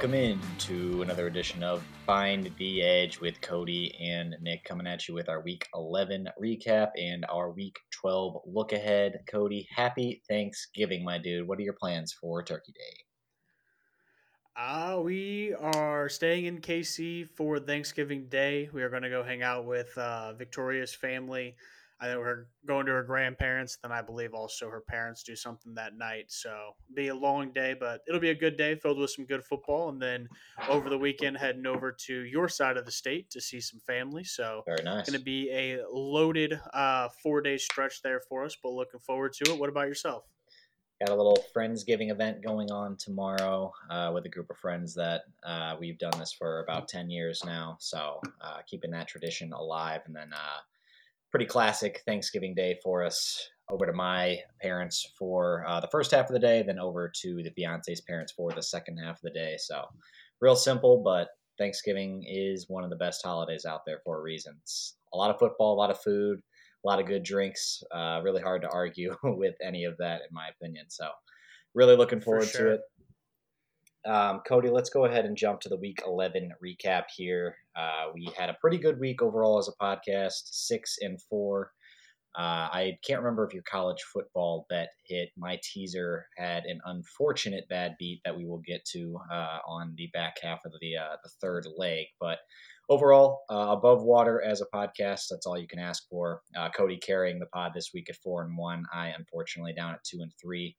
Welcome in to another edition of Find the Edge with Kody and Nick coming at you with our Week 11 recap and our Week 12 look ahead. Kody, happy Thanksgiving, my dude. What are your plans for Turkey Day? Uh, we are staying in KC for Thanksgiving Day. We are going to go hang out with uh, Victoria's family. We're going to her grandparents. Then I believe also her parents do something that night. So be a long day, but it'll be a good day filled with some good football. And then over the weekend, heading over to your side of the state to see some family. So very nice. Going to be a loaded uh, four day stretch there for us, but looking forward to it. What about yourself? Got a little Friendsgiving event going on tomorrow uh, with a group of friends that uh, we've done this for about 10 years now. So uh, keeping that tradition alive. And then uh, pretty classic Thanksgiving Day for us. Over to my parents for uh, the first half of the day, then over to the fiance's parents for the second half of the day. So, real simple, but Thanksgiving is one of the best holidays out there for reasons. a lot of football, a lot of food, a lot of good drinks. Uh, really hard to argue with any of that, in my opinion. So, really looking forward sure. to it. Um, Kody, let's go ahead and jump to the week 11 recap here. Uh, we had a pretty good week overall as a podcast, six and four. Uh, I can't remember if your college football bet hit. My teaser had an unfortunate bad beat that we will get to uh, on the back half of the uh, the third leg. But overall, uh, above water as a podcast. That's all you can ask for. Uh, Kody carrying the pod this week at four and one. I unfortunately down at two and three.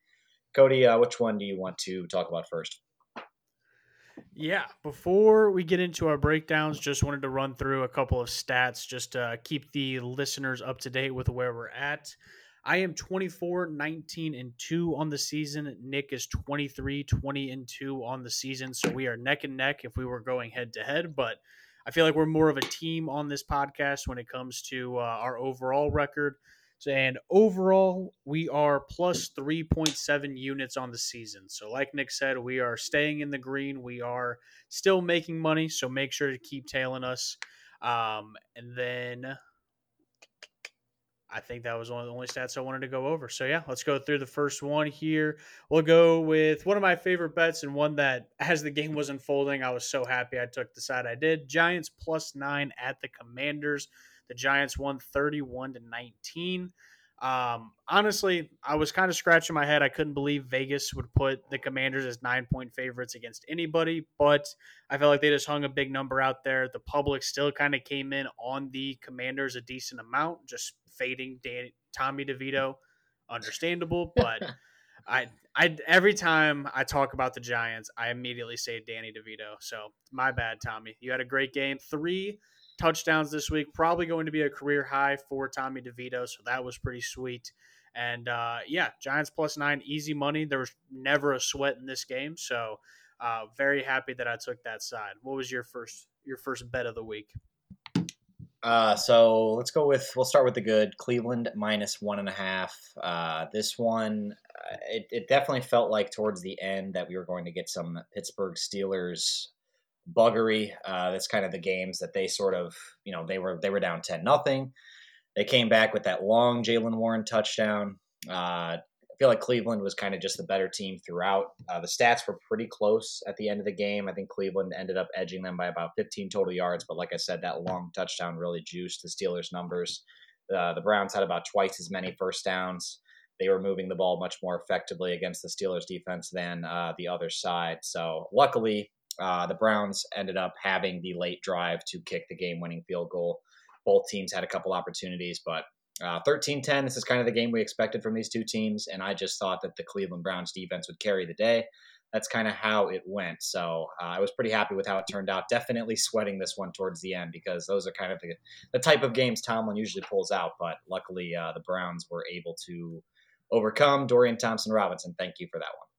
Kody, which one do you want to talk about first? Yeah, before we get into our breakdowns, just wanted to run through a couple of stats just to keep the listeners up to date with where we're at. I am 24, 19, and 2 on the season. Nick is 23, 20, and 2 on the season. So we are neck and neck if we were going head to head. But I feel like we're more of a team on this podcast when it comes to uh, our overall record. And overall, we are plus 3.7 units on the season. So, like Nick said, we are staying in the green. We are still making money. So, make sure to keep tailing us. Um, and then I think that was one of the only stats I wanted to go over. So, yeah, let's go through the first one here. We'll go with one of my favorite bets and one that, as the game was unfolding, I was so happy I took the side I did. Giants plus nine at the Commanders. The Giants won 31 to 19. Um, honestly, I was kind of scratching my head. I couldn't believe Vegas would put the Commanders as nine point favorites against anybody, but I felt like they just hung a big number out there. The public still kind of came in on the Commanders a decent amount, just fading Dan- Tommy DeVito. Understandable, but I, I every time I talk about the Giants, I immediately say Danny DeVito. So my bad, Tommy. You had a great game. Three touchdowns this week, probably going to be a career high for Tommy DeVito. So that was pretty sweet. And uh, yeah, Giants plus nine, easy money. There was never a sweat in this game, so uh, very happy that I took that side. What was your first your first bet of the week? Uh, so let's go with we'll start with the good Cleveland minus one and a half. Uh, this one, uh, it, it definitely felt like towards the end that we were going to get some Pittsburgh Steelers buggery. Uh, that's kind of the games that they sort of, you know, they were they were down ten nothing. They came back with that long Jaylen Warren touchdown. Uh, I feel like Cleveland was kind of just the better team throughout. Uh, the stats were pretty close at the end of the game. I think Cleveland ended up edging them by about 15 total yards, but like I said, that long touchdown really juiced the Steelers' numbers. Uh, the Browns had about twice as many first downs. They were moving the ball much more effectively against the Steelers' defense than uh, the other side. So, luckily, uh, the Browns ended up having the late drive to kick the game winning field goal. Both teams had a couple opportunities, but uh, 13 10, this is kind of the game we expected from these two teams. And I just thought that the Cleveland Browns defense would carry the day. That's kind of how it went. So uh, I was pretty happy with how it turned out. Definitely sweating this one towards the end because those are kind of the, the type of games Tomlin usually pulls out. But luckily, uh, the Browns were able to overcome Dorian Thompson Robinson. Thank you for that one.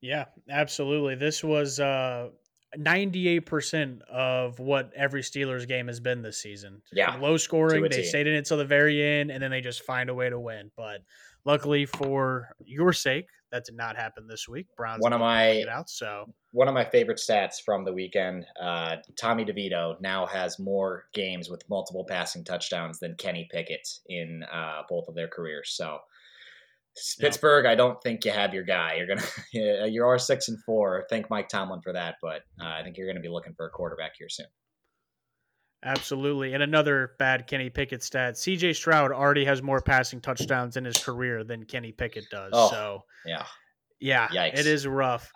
Yeah, absolutely. This was uh, 98% of what every Steelers game has been this season. Yeah. Low scoring. They stayed in it till the very end, and then they just find a way to win. But luckily for your sake, that did not happen this week. Browns one of my out, so one of my favorite stats from the weekend. Uh, Tommy DeVito now has more games with multiple passing touchdowns than Kenny Pickett in uh, both of their careers. So Pittsburgh, I don't think you have your guy. You're gonna you are six and four. Thank Mike Tomlin for that, but uh, I think you're going to be looking for a quarterback here soon. Absolutely. And another bad Kenny Pickett stat CJ Stroud already has more passing touchdowns in his career than Kenny Pickett does. Oh, so, yeah. Yeah. Yikes. It is rough.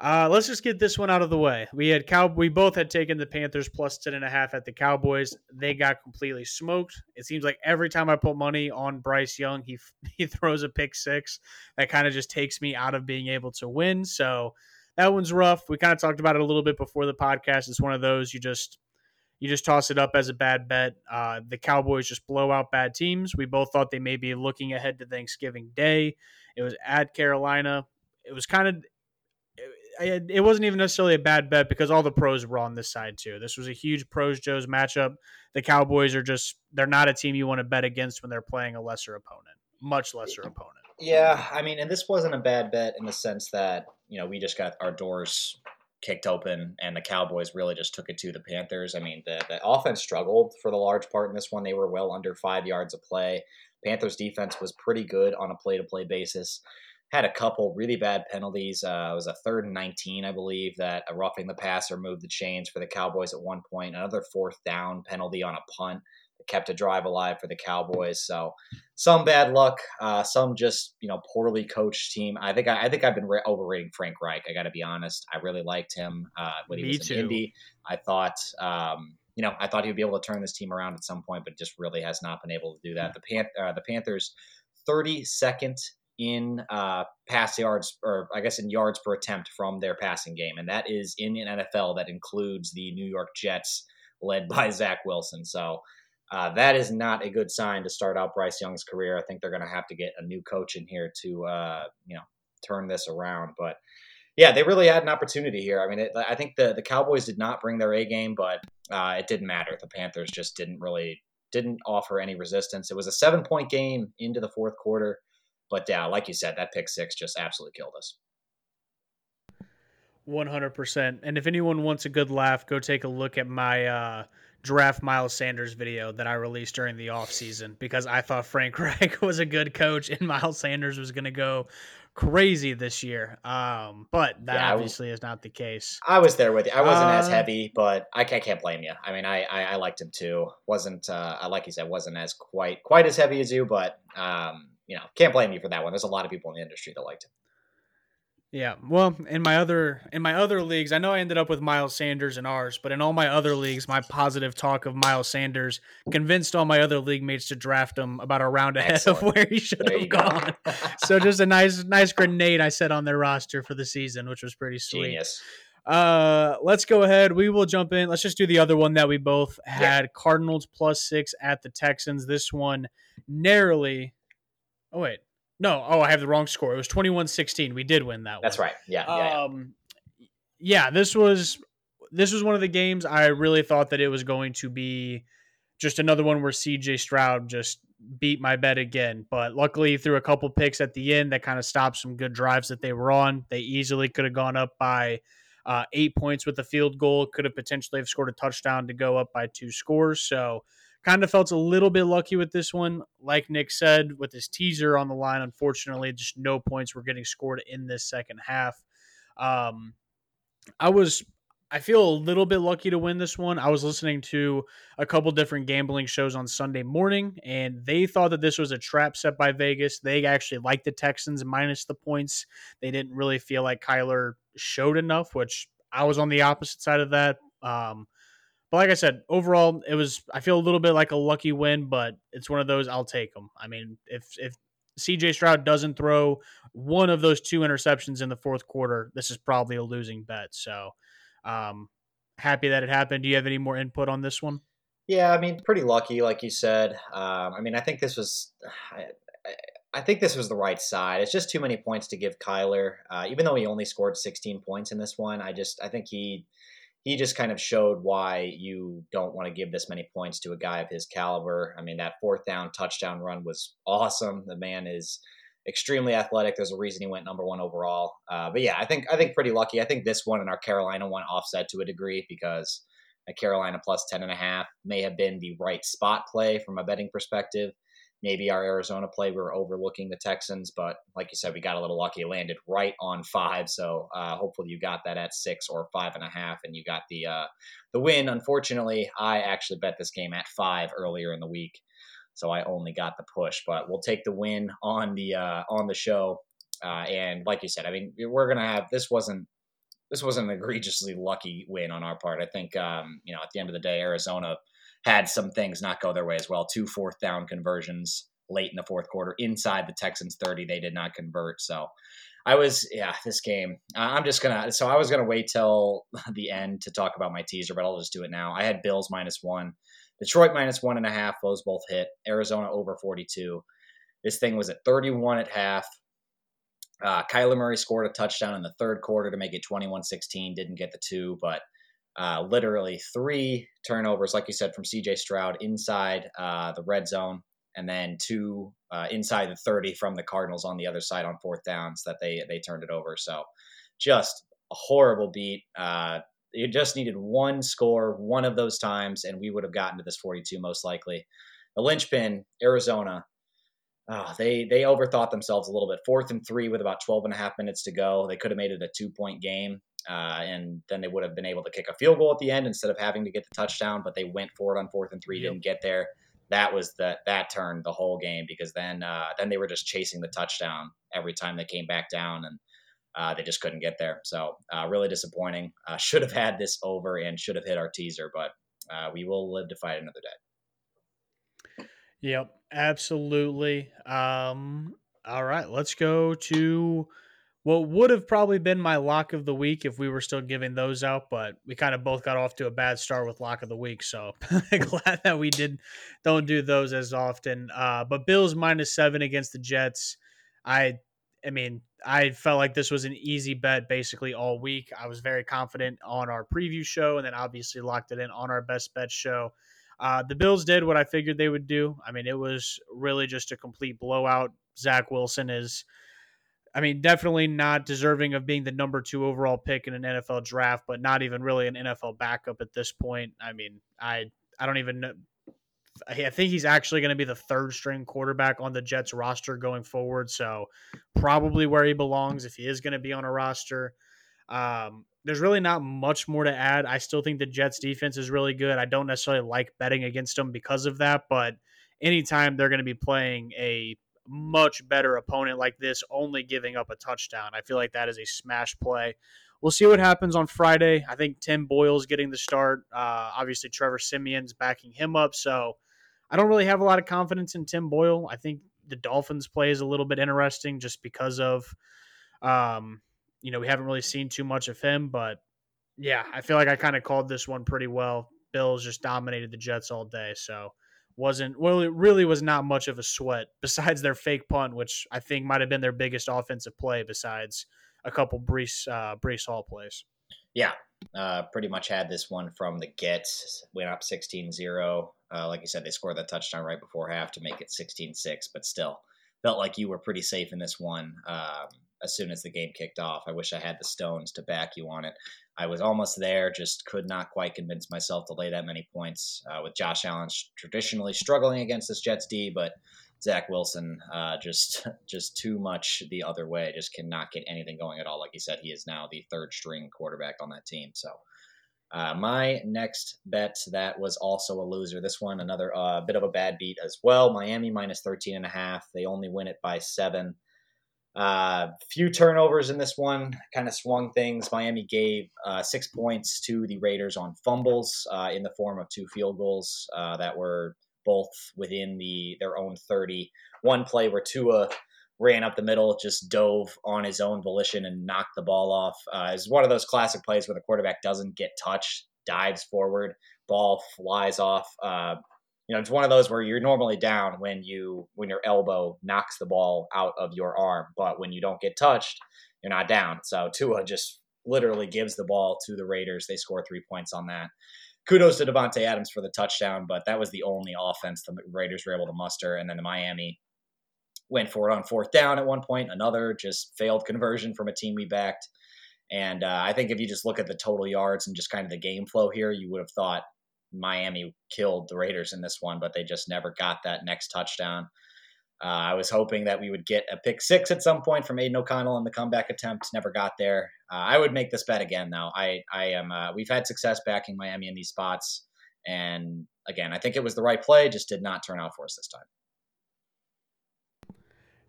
Uh, let's just get this one out of the way. We had cow. We both had taken the Panthers plus ten and a half at the Cowboys. They got completely smoked. It seems like every time I put money on Bryce Young, he he throws a pick six. That kind of just takes me out of being able to win. So that one's rough. We kind of talked about it a little bit before the podcast. It's one of those you just you just toss it up as a bad bet. Uh, the Cowboys just blow out bad teams. We both thought they may be looking ahead to Thanksgiving Day. It was at Carolina. It was kind of it, it wasn't even necessarily a bad bet because all the pros were on this side too. This was a huge pros Joes matchup. The Cowboys are just they're not a team you want to bet against when they're playing a lesser opponent, much lesser opponent. Yeah, I mean, and this wasn't a bad bet in the sense that you know we just got our doors kicked open, and the Cowboys really just took it to the Panthers. I mean, the, the offense struggled for the large part in this one. They were well under five yards of play. Panthers defense was pretty good on a play to play basis. Had a couple really bad penalties. Uh, it was a third and 19, I believe, that a roughing the passer moved the chains for the Cowboys at one point. Another fourth down penalty on a punt that kept a drive alive for the Cowboys. So some bad luck, uh, some just you know poorly coached team. I think I, I think I've been re- overrating Frank Reich. I got to be honest. I really liked him uh, when he Me was in. Indy. I thought. Um, you know, I thought he would be able to turn this team around at some point, but just really has not been able to do that. The Pan- uh, the Panthers, thirty second in uh, pass yards, or I guess in yards per attempt from their passing game, and that is in an NFL that includes the New York Jets, led by Zach Wilson. So uh, that is not a good sign to start out Bryce Young's career. I think they're going to have to get a new coach in here to, uh, you know, turn this around. But yeah, they really had an opportunity here. I mean, it, I think the the Cowboys did not bring their A game, but uh, it didn't matter. The Panthers just didn't really didn't offer any resistance. It was a seven point game into the fourth quarter, but yeah, like you said, that pick six just absolutely killed us. 100%. And if anyone wants a good laugh, go take a look at my uh, draft Miles Sanders video that I released during the offseason because I thought Frank Reich was a good coach and Miles Sanders was going to go crazy this year. Um, but that yeah, obviously was, is not the case. I was there with you. I wasn't uh, as heavy, but I, I, can't blame you. I mean, I, I, I liked him too. wasn't uh, I like you said, wasn't as quite quite as heavy as you, but um, you know, can't blame you for that one. There's a lot of people in the industry that liked him. Yeah, well, in my other in my other leagues, I know I ended up with Miles Sanders in ours, but in all my other leagues, my positive talk of Miles Sanders convinced all my other league mates to draft him about a round ahead Excellent. of where he should there have gone. so just a nice nice grenade I set on their roster for the season, which was pretty sweet. Genius. Uh, let's go ahead. We will jump in. Let's just do the other one that we both had: yeah. Cardinals plus six at the Texans. This one narrowly. Oh wait, no, oh, I have the wrong score. It was 21-16. We did win that one. That's right. Yeah, yeah, um, yeah. this was this was one of the games I really thought that it was going to be just another one where CJ Stroud just beat my bet again. But luckily, through a couple picks at the end, that kind of stopped some good drives that they were on. They easily could have gone up by uh, eight points with a field goal. Could have potentially have scored a touchdown to go up by two scores. So Kind of felt a little bit lucky with this one. Like Nick said, with his teaser on the line, unfortunately, just no points were getting scored in this second half. Um, I was I feel a little bit lucky to win this one. I was listening to a couple different gambling shows on Sunday morning, and they thought that this was a trap set by Vegas. They actually liked the Texans minus the points. They didn't really feel like Kyler showed enough, which I was on the opposite side of that. Um, but like I said, overall, it was. I feel a little bit like a lucky win, but it's one of those I'll take them. I mean, if if C.J. Stroud doesn't throw one of those two interceptions in the fourth quarter, this is probably a losing bet. So, um, happy that it happened. Do you have any more input on this one? Yeah, I mean, pretty lucky, like you said. Um, I mean, I think this was. I, I think this was the right side. It's just too many points to give Kyler. Uh, even though he only scored 16 points in this one, I just I think he he just kind of showed why you don't want to give this many points to a guy of his caliber. I mean, that fourth down touchdown run was awesome. The man is extremely athletic. There's a reason he went number one overall. Uh, but yeah, I think I think pretty lucky. I think this one and our Carolina one offset to a degree because a Carolina plus ten and a half may have been the right spot play from a betting perspective. Maybe our Arizona play we were overlooking the Texans, but like you said, we got a little lucky. Landed right on five, so uh, hopefully you got that at six or five and a half, and you got the uh, the win. Unfortunately, I actually bet this game at five earlier in the week, so I only got the push. But we'll take the win on the uh, on the show, uh, and like you said, I mean we're gonna have this wasn't this wasn't an egregiously lucky win on our part. I think um, you know at the end of the day, Arizona had some things not go their way as well. Two fourth down conversions late in the fourth quarter inside the Texans 30. They did not convert. So I was, yeah, this game. I'm just going to, so I was going to wait till the end to talk about my teaser, but I'll just do it now. I had Bills minus one, Detroit minus one and a half. Those both hit. Arizona over 42. This thing was at 31 at half. Uh, Kyler Murray scored a touchdown in the third quarter to make it 21 16. Didn't get the two, but uh, literally three turnovers, like you said, from CJ Stroud inside uh, the red zone, and then two uh, inside the 30 from the Cardinals on the other side on fourth downs that they they turned it over. So just a horrible beat. Uh, it just needed one score, one of those times, and we would have gotten to this 42 most likely. The linchpin, Arizona. Oh, they they overthought themselves a little bit. Fourth and three with about 12 and a half minutes to go. They could have made it a two point game uh, and then they would have been able to kick a field goal at the end instead of having to get the touchdown. But they went for it on fourth and three, yep. didn't get there. That was the that turned the whole game because then uh, then they were just chasing the touchdown every time they came back down, and uh, they just couldn't get there. So uh, really disappointing. Uh, should have had this over and should have hit our teaser, but uh, we will live to fight another day. Yep, absolutely. Um, all right, let's go to what would have probably been my lock of the week if we were still giving those out, but we kind of both got off to a bad start with lock of the week. So glad that we didn't don't do those as often. Uh, but Bills minus seven against the Jets. I I mean, I felt like this was an easy bet basically all week. I was very confident on our preview show and then obviously locked it in on our best bet show. Uh, the Bills did what I figured they would do. I mean, it was really just a complete blowout. Zach Wilson is I mean, definitely not deserving of being the number two overall pick in an NFL draft, but not even really an NFL backup at this point. I mean, I I don't even know. I think he's actually going to be the third string quarterback on the Jets roster going forward. So probably where he belongs if he is going to be on a roster. Um, there's really not much more to add. I still think the Jets defense is really good. I don't necessarily like betting against them because of that, but anytime they're going to be playing a much better opponent like this, only giving up a touchdown. I feel like that is a smash play. We'll see what happens on Friday. I think Tim Boyle's getting the start. Uh, obviously, Trevor Siemian's backing him up. So I don't really have a lot of confidence in Tim Boyle. I think the Dolphins play is a little bit interesting just because of, um, you know, we haven't really seen too much of him. But yeah, I feel like I kind of called this one pretty well. Bills just dominated the Jets all day. So wasn't well it really was not much of a sweat besides their fake punt which i think might have been their biggest offensive play besides a couple breece uh breece hall plays yeah uh pretty much had this one from the get went up 16-0 uh, like you said they scored that touchdown right before half to make it 16-6 but still felt like you were pretty safe in this one um, as soon as the game kicked off i wish i had the stones to back you on it I was almost there, just could not quite convince myself to lay that many points. Uh, with Josh Allen traditionally struggling against this Jets D, but Zach Wilson uh, just just too much the other way. Just cannot get anything going at all. Like you said, he is now the third string quarterback on that team. So. Uh, my next bet that was also a loser. This one, another uh, bit of a bad beat as well. Miami minus 13 and a half. They only win it by seven. Uh, few turnovers in this one kind of swung things. Miami gave uh, six points to the Raiders on fumbles uh, in the form of two field goals uh, that were both within the their own 30. One play where Tua ran up the middle, just dove on his own volition and knocked the ball off. Uh, it's one of those classic plays where the quarterback doesn't get touched, dives forward, ball flies off. Uh, you know, it's one of those where you're normally down when you when your elbow knocks the ball out of your arm, but when you don't get touched, you're not down. So Tua just literally gives the ball to the Raiders. They score three points on that. Kudos to Davante Adams for the touchdown, but that was the only offense the Raiders were able to muster. And then the Miami went for it on fourth down at one point. Another just failed conversion from a team we backed. And uh, I think if you just look at the total yards and just kind of the game flow here, you would have thought Miami killed the Raiders in this one, but they just never got that next touchdown. Uh, I was hoping that we would get a pick six at some point from Aidan O'Connell in the comeback attempt. Never got there. Uh, I would make this bet again, though. I I am. Uh, we've had success backing Miami in these spots, and again, I think it was the right play. Just did not turn out for us this time.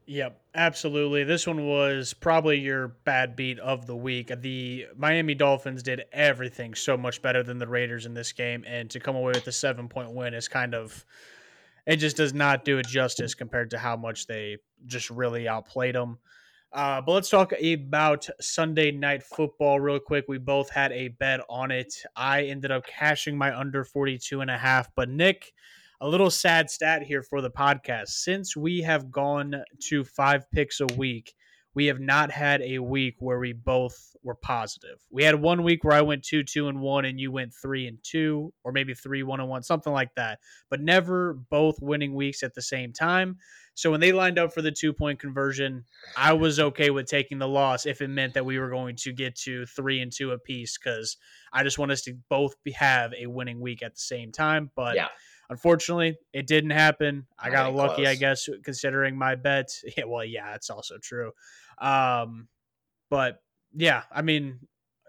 Yep, absolutely. This one was probably your bad beat of the week. The Miami Dolphins did everything so much better than the Raiders in this game, and to come away with a seven point win is kind of it just does not do it justice compared to how much they just really outplayed them. Uh, but let's talk about Sunday night football real quick. We both had a bet on it. I ended up cashing my under 42 and a half, but Nick a little sad stat here for the podcast. Since we have gone to five picks a week, we have not had a week where we both were positive. We had one week where I went two, two, and one, and you went three and two, or maybe three, one, and one, something like that, but never both winning weeks at the same time. So when they lined up for the two point conversion, I was okay with taking the loss if it meant that we were going to get to three and two apiece because I just want us to both be, have a winning week at the same time. But yeah Unfortunately, it didn't happen. I got lucky, close. I guess, considering my bet. Yeah, well, yeah, it's also true. Um, but yeah, I mean,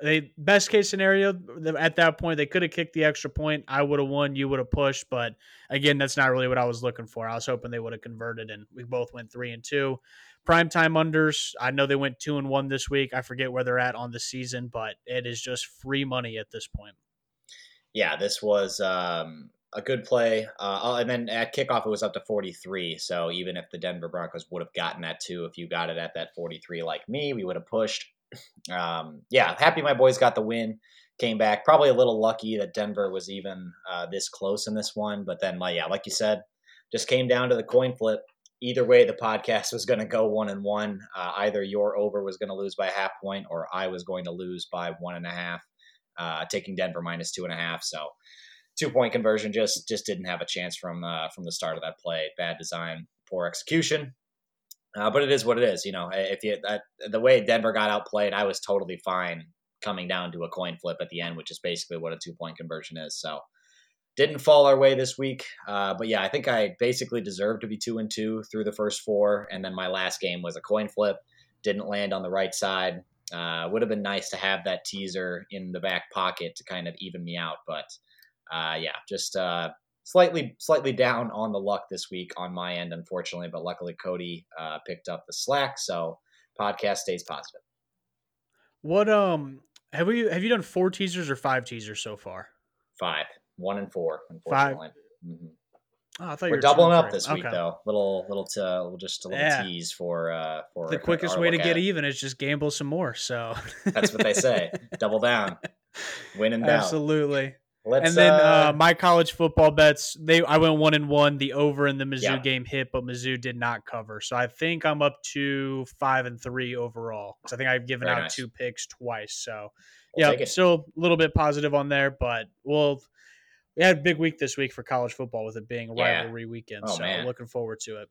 they best case scenario at that point they could have kicked the extra point. I would have won, you would have pushed, but again, that's not really what I was looking for. I was hoping they would have converted, and we both went three and two. Prime time unders. I know they went two and one this week. I forget where they're at on the season, but it is just free money at this point. Yeah, this was um, a good play. Uh, oh, and then at kickoff, it was up to 43. So even if the Denver Broncos would have gotten that too, if you got it at that 43 like me, we would have pushed. Um, yeah, happy my boys got the win. Came back. Probably a little lucky that Denver was even uh, this close in this one. But then, like, yeah, like you said, just came down to the coin flip. Either way, the podcast was going to go one and one. Uh, either your over was going to lose by a half point, or I was going to lose by one and a half, uh, taking Denver minus two and a half. So two point conversion just just didn't have a chance from uh, from the start of that play. Bad design, poor execution. Uh, but it is what it is. You know, if you that, the way Denver got outplayed, I was totally fine coming down to a coin flip at the end, which is basically what a two point conversion is. So didn't fall our way this week. Uh, but yeah, I think I basically deserved to be two and two through the first four, and then my last game was a coin flip. Didn't land on the right side. Uh, would have been nice to have that teaser in the back pocket to kind of even me out, but uh, yeah, just uh, slightly slightly down on the luck this week on my end, unfortunately. But luckily, Kody uh, picked up the slack, so podcast stays positive. What um have we have you done four teasers or five teasers so far? Five, one and four, unfortunately. 5 mm-hmm. Oh, I thought we're doubling up this week okay. though. Little little to just a little yeah. tease for uh for the quickest way to get even is just gamble some more. So that's what they say. Double down, win and down. Absolutely. Let's, and then uh, uh, my college football bets, they I went one and one. The over in the Mizzou yeah. game hit, but Mizzou did not cover. So I think I'm up to five and three overall. So I think I've given Very out nice. two picks twice. So we'll yeah, still a little bit positive on there, but we'll we had a big week this week for college football with it being a yeah. rivalry weekend. Oh, so man. looking forward to it.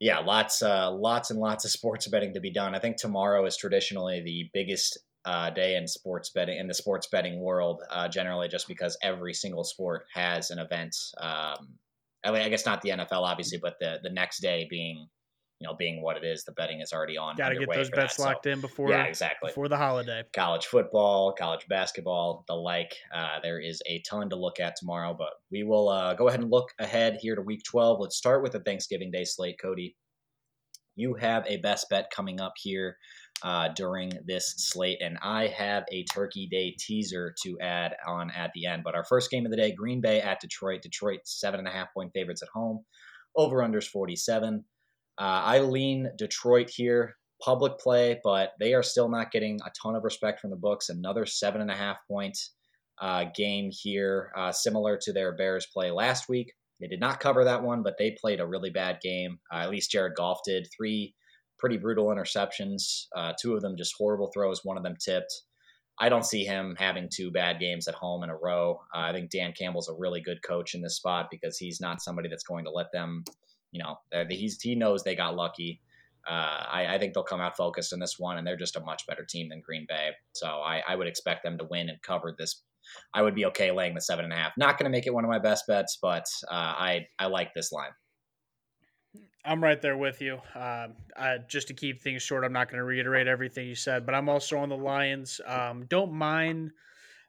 Yeah, lots, uh, lots and lots of sports betting to be done. I think tomorrow is traditionally the biggest uh, day in sports betting in the sports betting world, uh, generally just because every single sport has an event. Um, I, mean, I guess not the NFL, obviously, but the the next day being, you know, being what it is, the betting is already on. Got to get those bets that. locked so, in before yeah, exactly before the holiday. College football, college basketball, the like. Uh, there is a ton to look at tomorrow, but we will uh, go ahead and look ahead here to Week 12. Let's start with the Thanksgiving Day slate, Kody. You have a best bet coming up here uh, during this slate. And I have a Turkey Day teaser to add on at the end. But our first game of the day Green Bay at Detroit. Detroit, seven and a half point favorites at home. Over unders 47. Uh, I lean Detroit here. Public play, but they are still not getting a ton of respect from the books. Another seven and a half point uh, game here, uh, similar to their Bears play last week. They did not cover that one, but they played a really bad game. Uh, at least Jared Goff did. Three pretty brutal interceptions. Uh, two of them just horrible throws. One of them tipped. I don't see him having two bad games at home in a row. Uh, I think Dan Campbell's a really good coach in this spot because he's not somebody that's going to let them, you know, he's he knows they got lucky. Uh, I, I, think they'll come out focused in this one, and they're just a much better team than Green Bay. So I, I would expect them to win and cover this. I would be okay laying the seven and a half. Not going to make it one of my best bets, but uh, I I like this line. I'm right there with you. Um, uh, just to keep things short, I'm not going to reiterate everything you said, but I'm also on the Lions. Um, don't mind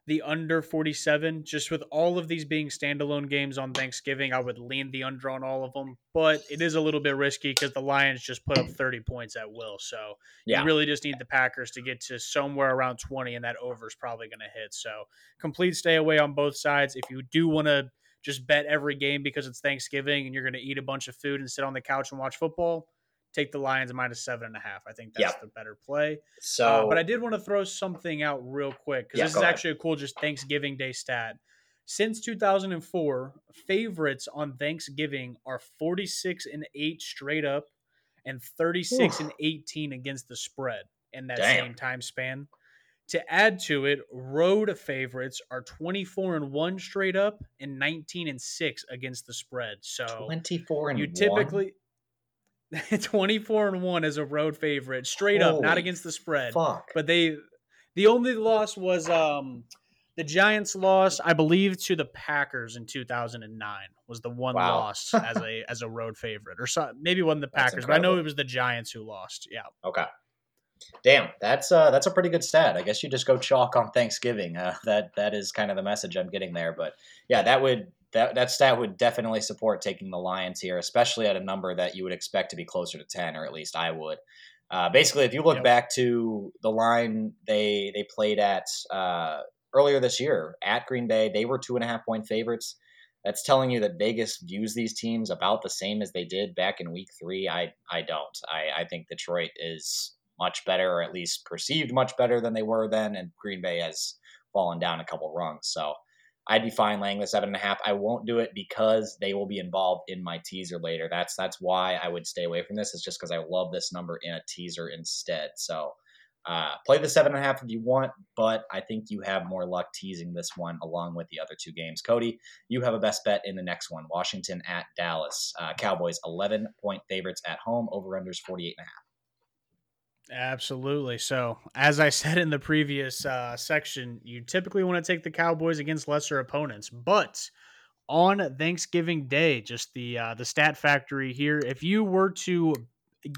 the under 47. Just with all of these being standalone games on Thanksgiving, I would lean the under on all of them. But it is a little bit risky because the Lions just put up 30 points at will. So yeah. you really just need the Packers to get to somewhere around 20, and that over is probably going to hit. So complete stay away on both sides. If you do want to just bet every game because it's Thanksgiving and you're going to eat a bunch of food and sit on the couch and watch football, take the Lions minus seven and a half. I think that's yep. the better play. So, uh, but I did want to throw something out real quick because yeah, this is ahead. actually a cool just Thanksgiving Day stat. Since 2004, favorites on Thanksgiving are 46 and 8 straight up and 36 and 18 against the spread in that Damn. same time span. To add to it, road favorites are 24 and 1 straight up and 19 and 6 against the spread. So 24 and you typically 24 and 1 as a road favorite straight Holy up not against the spread fuck. but they the only loss was um the giants lost i believe to the packers in 2009 was the one wow. loss as a as a road favorite or so maybe it wasn't the packers but i know it was the giants who lost yeah okay Damn, that's uh that's a pretty good stat. I guess you just go chalk on Thanksgiving. Uh, that that is kind of the message I'm getting there. But yeah, that would that that stat would definitely support taking the Lions here, especially at a number that you would expect to be closer to ten, or at least I would. Uh, basically, if you look yep. back to the line they they played at uh, earlier this year at Green Bay, they were two and a half point favorites. That's telling you that Vegas views these teams about the same as they did back in Week Three. I I don't. I I think Detroit is much better, or at least perceived much better than they were then, and Green Bay has fallen down a couple rungs. So I'd be fine laying the seven and a half. I won't do it because they will be involved in my teaser later. That's that's why I would stay away from this. It's just because I love this number in a teaser instead. So uh, play the seven and a half if you want, but I think you have more luck teasing this one along with the other two games. Kody, you have a best bet in the next one. Washington at Dallas. Uh, Cowboys 11 point favorites at home. Over unders 48 and a half. Absolutely. So, as I said in the previous uh, section, you typically want to take the Cowboys against lesser opponents, but on Thanksgiving Day, just the uh, the stat factory here, if you were to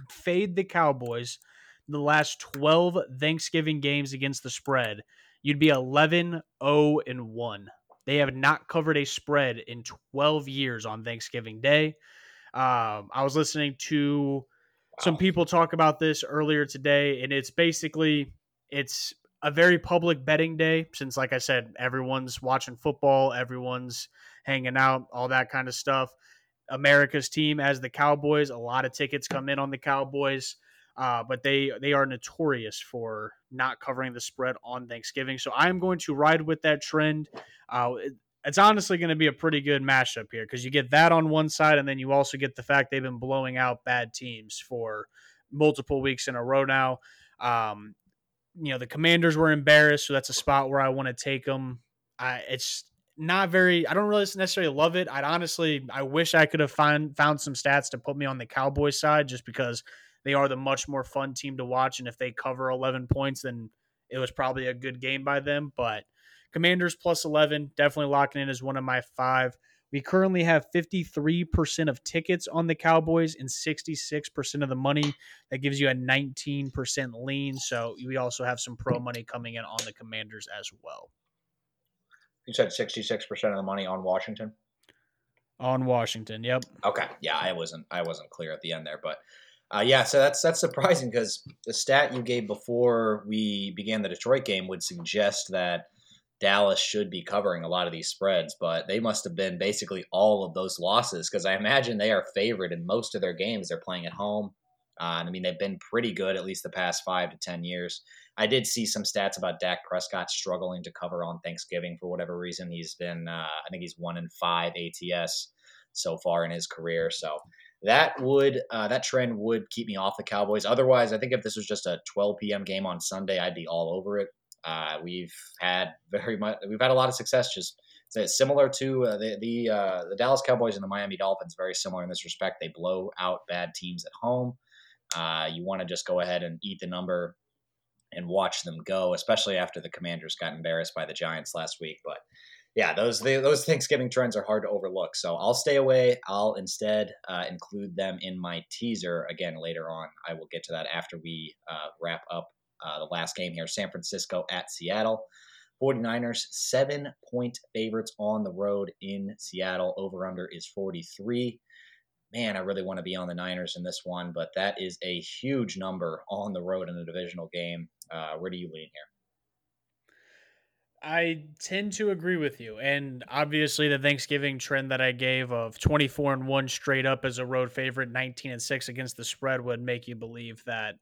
fade the Cowboys the last 12 Thanksgiving games against the spread, you'd be 11 0 and 1. They have not covered a spread in 12 years on Thanksgiving Day. Um, I was listening to some people talk about this earlier today, and it's basically it's a very public betting day since, like I said, everyone's watching football, everyone's hanging out, all that kind of stuff. America's team as the Cowboys, a lot of tickets come in on the Cowboys, uh, but they they are notorious for not covering the spread on Thanksgiving. So I'm going to ride with that trend. Uh, it's honestly going to be a pretty good mashup here because you get that on one side, and then you also get the fact they've been blowing out bad teams for multiple weeks in a row now. Um, you know, the Commanders were embarrassed, so that's a spot where I want to take them. I, it's not very. I don't really necessarily love it. I'd honestly, I wish I could have find found some stats to put me on the Cowboys side, just because they are the much more fun team to watch, and if they cover 11 points, then it was probably a good game by them. But Commanders plus 11, definitely locking in as one of my five. We currently have 53% of tickets on the Cowboys and 66% of the money. That gives you a 19% lean. So we also have some pro money coming in on the Commanders as well. You said 66% of the money on Washington? On Washington, yep. Okay. Yeah, I wasn't I wasn't clear at the end there, but uh, yeah, so that's that's surprising because the stat you gave before we began the Detroit game would suggest that Dallas should be covering a lot of these spreads, but they must have been basically all of those losses because I imagine they are favored in most of their games. They're playing at home. Uh, I mean, they've been pretty good at least the past five to 10 years. I did see some stats about Dak Prescott struggling to cover on Thanksgiving for whatever reason. He's been, uh, I think he's one in five ATS so far in his career. So that would, uh, that trend would keep me off the Cowboys. Otherwise, I think if this was just a 12 p.m. game on Sunday, I'd be all over it. Uh, we've had very much, we've had a lot of success. Just similar to uh, the the uh, the Dallas Cowboys and the Miami Dolphins, very similar in this respect. They blow out bad teams at home. Uh, you want to just go ahead and eat the number and watch them go, especially after the Commanders got embarrassed by the Giants last week. But yeah, those those Thanksgiving trends are hard to overlook. So I'll stay away. I'll instead uh, include them in my teaser again later on. I will get to that after we uh, wrap up uh, the last game here San Francisco at Seattle. 49ers, seven point favorites on the road in Seattle. Over under is 43. Man, I really want to be on the Niners in this one, but that is a huge number on the road in a divisional game. Uh, where do you lean here? I tend to agree with you. And obviously the Thanksgiving trend that I gave of 24 and 1 straight up as a road favorite, 19 and 6 against the spread would make you believe that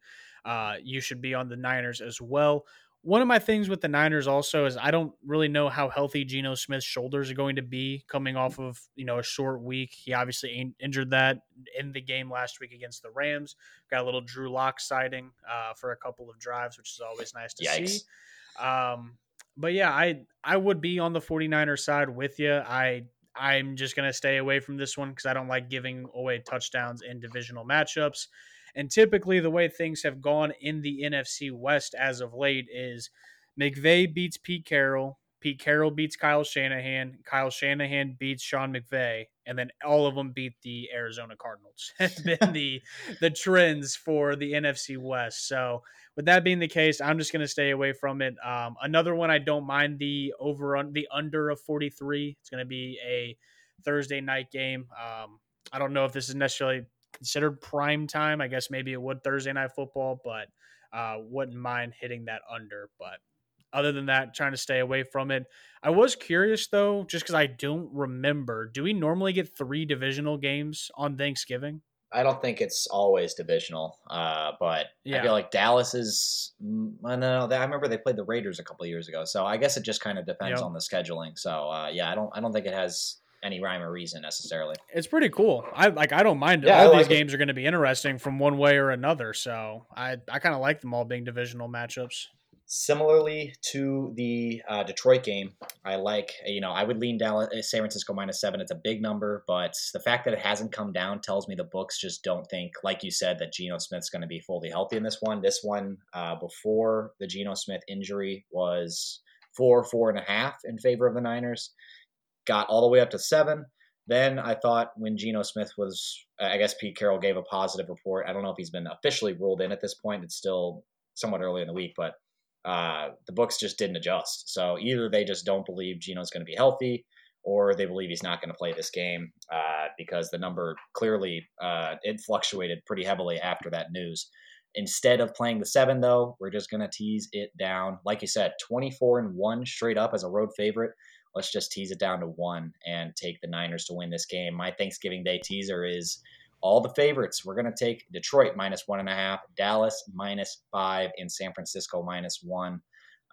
uh, you should be on the Niners as well. One of my things with the Niners also is I don't really know how healthy Geno Smith's shoulders are going to be coming off of, you know, a short week. He obviously injured that in the game last week against the Rams. Got a little Drew Lock sighting uh, for a couple of drives, which is always nice to Yikes. see. Um, but yeah, I I would be on the 49er side with you. I I'm just going to stay away from this one because I don't like giving away touchdowns in divisional matchups. And typically, the way things have gone in the NFC West as of late is McVay beats Pete Carroll, Pete Carroll beats Kyle Shanahan. Kyle Shanahan beats Sean McVay, and then all of them beat the Arizona Cardinals. Has been the the trends for the NFC West. So, with that being the case, I'm just going to stay away from it. Um, another one I don't mind the over on the under of 43. It's going to be a Thursday night game. Um, I don't know if this is necessarily considered prime time. I guess maybe it would Thursday night football, but uh, wouldn't mind hitting that under. But other than that, trying to stay away from it. I was curious though, just because I don't remember. Do we normally get three divisional games on Thanksgiving? I don't think it's always divisional, uh, but yeah. I feel like Dallas is. Mm, I know. I remember they played the Raiders a couple years ago, so I guess it just kind of depends yep. on the scheduling. So uh, yeah, I don't. I don't think it has any rhyme or reason necessarily. It's pretty cool. I like. I don't mind. Yeah, all these games are going to be interesting from one way or another. So I I kind of like them all being divisional matchups. Similarly to the uh, Detroit game, I like, you know, I would lean Dallas, uh, San Francisco minus seven. It's a big number, but the fact that it hasn't come down tells me the books just don't think, like you said, that Geno Smith's going to be fully healthy in this one. This one, uh, before the Geno Smith injury, was four, four and a half in favor of the Niners, got all the way up to seven. Then I thought when Geno Smith was, I guess Pete Carroll gave a positive report. I don't know if he's been officially ruled in at this point. It's still somewhat early in the week, but uh, the books just didn't adjust. So either they just don't believe Geno's going to be healthy, or they believe he's not going to play this game uh, because the number clearly uh, it fluctuated pretty heavily after that news. Instead of playing the seven, though, we're just going to tease it down. Like you said, 24 and one straight up as a road favorite. Let's just tease it down to one and take the Niners to win this game. My Thanksgiving Day teaser is all the favorites. We're going to take Detroit minus one and a half, Dallas minus five, and San Francisco minus one.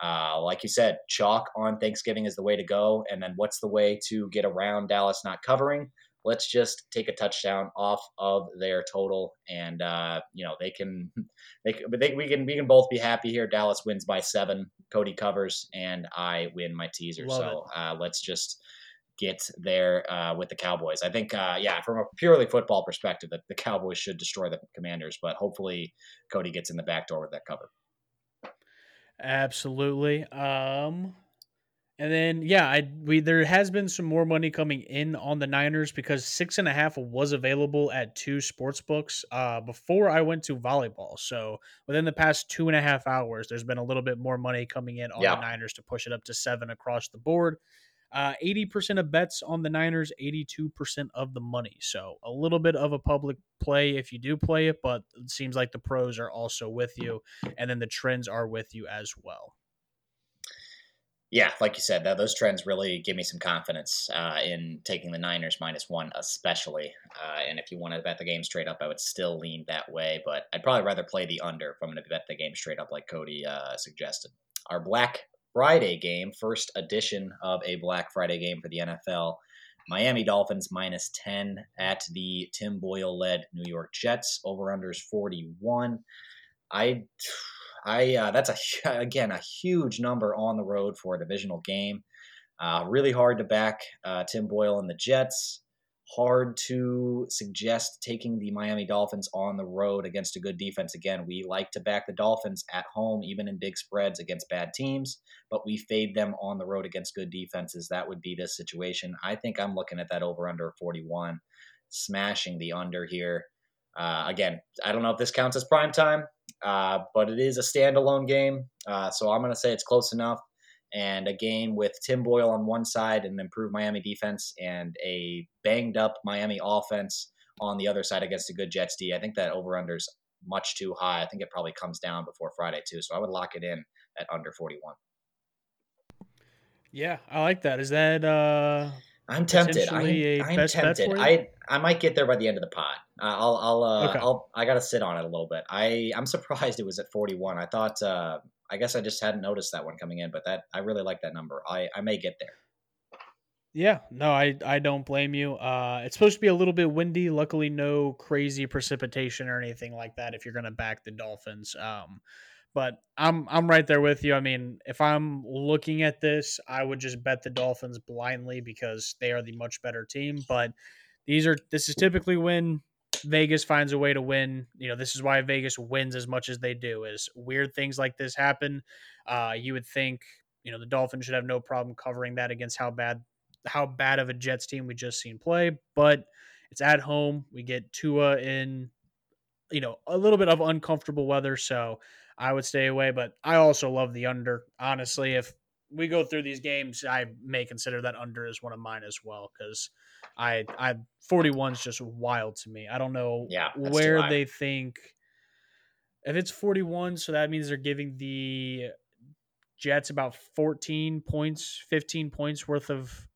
Uh, like you said, chalk on Thanksgiving is the way to go. And then what's the way to get around Dallas not covering? Let's just take a touchdown off of their total, and uh, you know they can, they, they we can we can both be happy here. Dallas wins by seven, Kody covers, and I win my teaser. Love so uh, let's just get there uh, with the Cowboys. I think, uh, yeah, from a purely football perspective, that the Cowboys should destroy the Commanders, but hopefully Kody gets in the back door with that cover. Absolutely. Um, and then yeah, I we there has been some more money coming in on the Niners because six and a half was available at two sports books uh, before I went to volleyball. So within the past two and a half hours, there's been a little bit more money coming in on yeah. the Niners to push it up to seven across the board. Uh, 80% of bets on the Niners, 82% of the money. So a little bit of a public play if you do play it, but it seems like the pros are also with you, and then the trends are with you as well. Yeah, like you said, those trends really give me some confidence uh, in taking the Niners minus one, especially. Uh, and if you want to bet the game straight up, I would still lean that way, but I'd probably rather play the under if I'm going to bet the game straight up, like Kody uh, suggested. Our Black Friday game, first edition of a Black Friday game for the NFL. Miami Dolphins minus 10 at the Tim Boyle led New York Jets. Over unders 41. I I uh, that's a again a huge number on the road for a divisional game. Uh, really hard to back uh, Tim Boyle and the Jets. hard to suggest taking the Miami Dolphins on the road against a good defense. Again, we like to back the Dolphins at home, even in big spreads against bad teams, but we fade them on the road against good defenses. That would be this situation. I think I'm looking at that over under 41, smashing the under here. Uh, again, I don't know if this counts as prime time, uh, but it is a standalone game. Uh, so I'm going to say it's close enough and a game with Tim Boyle on one side and improved Miami defense and a banged up Miami offense on the other side against a good Jets D. I think that over under is much too high. I think it probably comes down before Friday too. So I would lock it in at under 41. Yeah, I like that. Is that uh I'm tempted. I, am tempted. I I might get there by the end of the pod. Uh, I'll I'll uh, okay. I'll I got to sit on it a little bit. I I'm surprised it was at 41. I thought uh, I guess I just hadn't noticed that one coming in, but that I really like that number. I I may get there. Yeah, no, I I don't blame you. Uh, it's supposed to be a little bit windy. Luckily, no crazy precipitation or anything like that. If you're going to back the Dolphins, um, but I'm I'm right there with you. I mean, if I'm looking at this, I would just bet the Dolphins blindly because they are the much better team. But these are this is typically when Vegas finds a way to win. You know, this is why Vegas wins as much as they do. Is weird things like this happen. Uh, you would think you know the Dolphins should have no problem covering that against how bad how bad of a Jets team we just seen play, but it's at home. We get Tua in you know a little bit of uncomfortable weather, so I would stay away. But I also love the under. Honestly, if we go through these games, I may consider that under as one of mine as well because I I 41 is just wild to me. I don't know yeah, where they think if it's 41, so that means they're giving the Jets about 14 points, 15 points worth of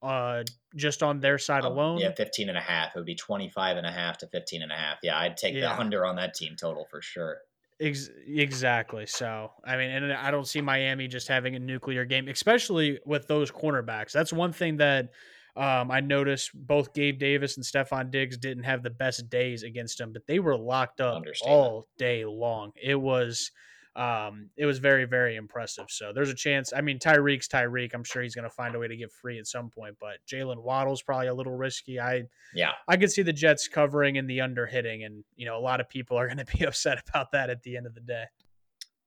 uh just on their side um, alone. Yeah, 15 and a half. It would be 25 and a half to 15 and a half. Yeah, I'd take yeah. the under on that team total for sure. Ex- exactly. So, I mean, and I don't see Miami just having a nuclear game, especially with those cornerbacks. That's one thing that um, I noticed both Gabe Davis and Stefon Diggs didn't have the best days against them, but they were locked up all day long. It was um, it was very, very impressive. So there's a chance. I mean, Tyreek's Tyreek. I'm sure he's going to find a way to get free at some point. But Jaylen Waddle's probably a little risky. I yeah, I could see the Jets covering and the under hitting, and you know, a lot of people are going to be upset about that at the end of the day.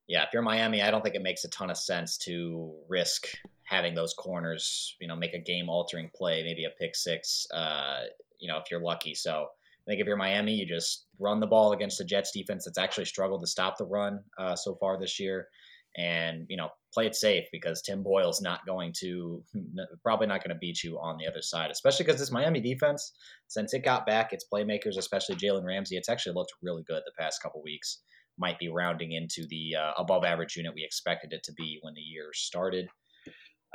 Yeah, if you're Miami, I don't think it makes a ton of sense to risk having those corners. You know, make a game-altering play, maybe a pick six. Uh, you know, if you're lucky. So I think if you're Miami, you just run the ball against the Jets defense that's actually struggled to stop the run uh, so far this year, and you know play it safe because Tim Boyle's not going to probably not going to beat you on the other side, especially because this Miami defense, since it got back its playmakers, especially Jalen Ramsey, it's actually looked really good the past couple weeks. Might be rounding into the uh, above average unit we expected it to be when the year started.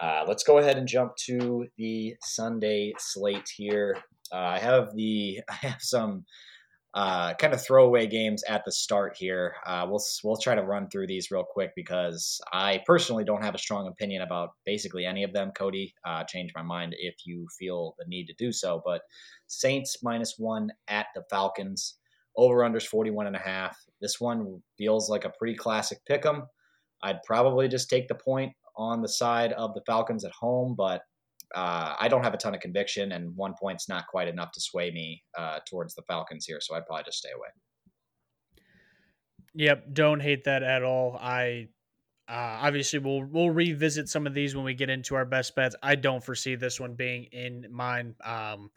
Uh, let's go ahead and jump to the Sunday slate here. Uh, I have the I have some uh, kind of throwaway games at the start here. Uh, we'll we'll try to run through these real quick because I personally don't have a strong opinion about basically any of them. Kody, uh, change my mind if you feel the need to do so. But Saints minus one at the Falcons. Over unders 41 and a half. This one feels like a pretty classic pick 'em. I'd probably just take the point on the side of the Falcons at home, but uh, I don't have a ton of conviction, and one point's not quite enough to sway me uh, towards the Falcons here, so I'd probably just stay away. Yep, don't hate that at all. I uh, obviously we'll we'll revisit some of these when we get into our best bets. I don't foresee this one being in mine. Um,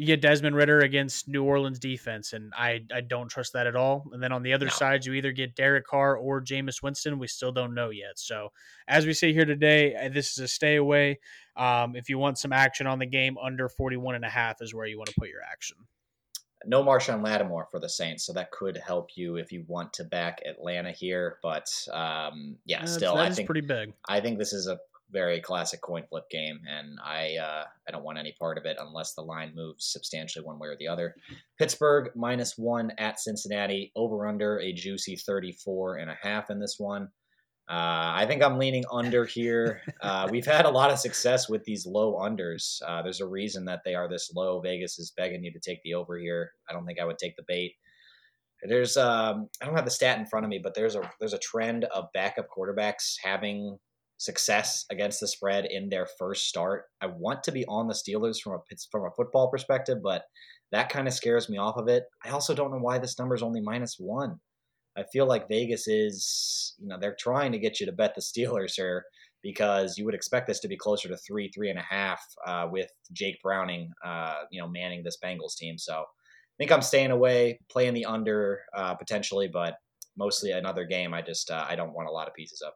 you get Desmond Ridder against New Orleans defense, and I, I don't trust that at all. And then on the other no. side, you either get Derek Carr or Jameis Winston. We still don't know yet. So as we say here today, uh, this is a stay away. Um, if you want some action on the game, under 41 and a half is where you want to put your action. No Marshon Lattimore for the Saints, so that could help you if you want to back Atlanta here. But um, yeah, still, I think pretty big. I think this is a very classic coin flip game, and I uh, I don't want any part of it unless the line moves substantially one way or the other. Pittsburgh minus one at Cincinnati, over under a juicy 34 and a half in this one. Uh, I think I'm leaning under here. Uh, we've had a lot of success with these low unders. Uh, there's a reason that they are this low. Vegas is begging you to take the over here. I don't think I would take the bait. There's um, I don't have the stat in front of me, but there's a there's a trend of backup quarterbacks having success against the spread in their first start. I want to be on the Steelers from a from a football perspective, but that kind of scares me off of it. I also don't know why this number is only minus one. I feel like Vegas is, you know, they're trying to get you to bet the Steelers here because you would expect this to be closer to three, three and a half uh, with Jake Browning, uh, you know, manning this Bengals team. So I think I'm staying away, playing the under uh, potentially, but mostly another game. I just uh, I don't want a lot of pieces of.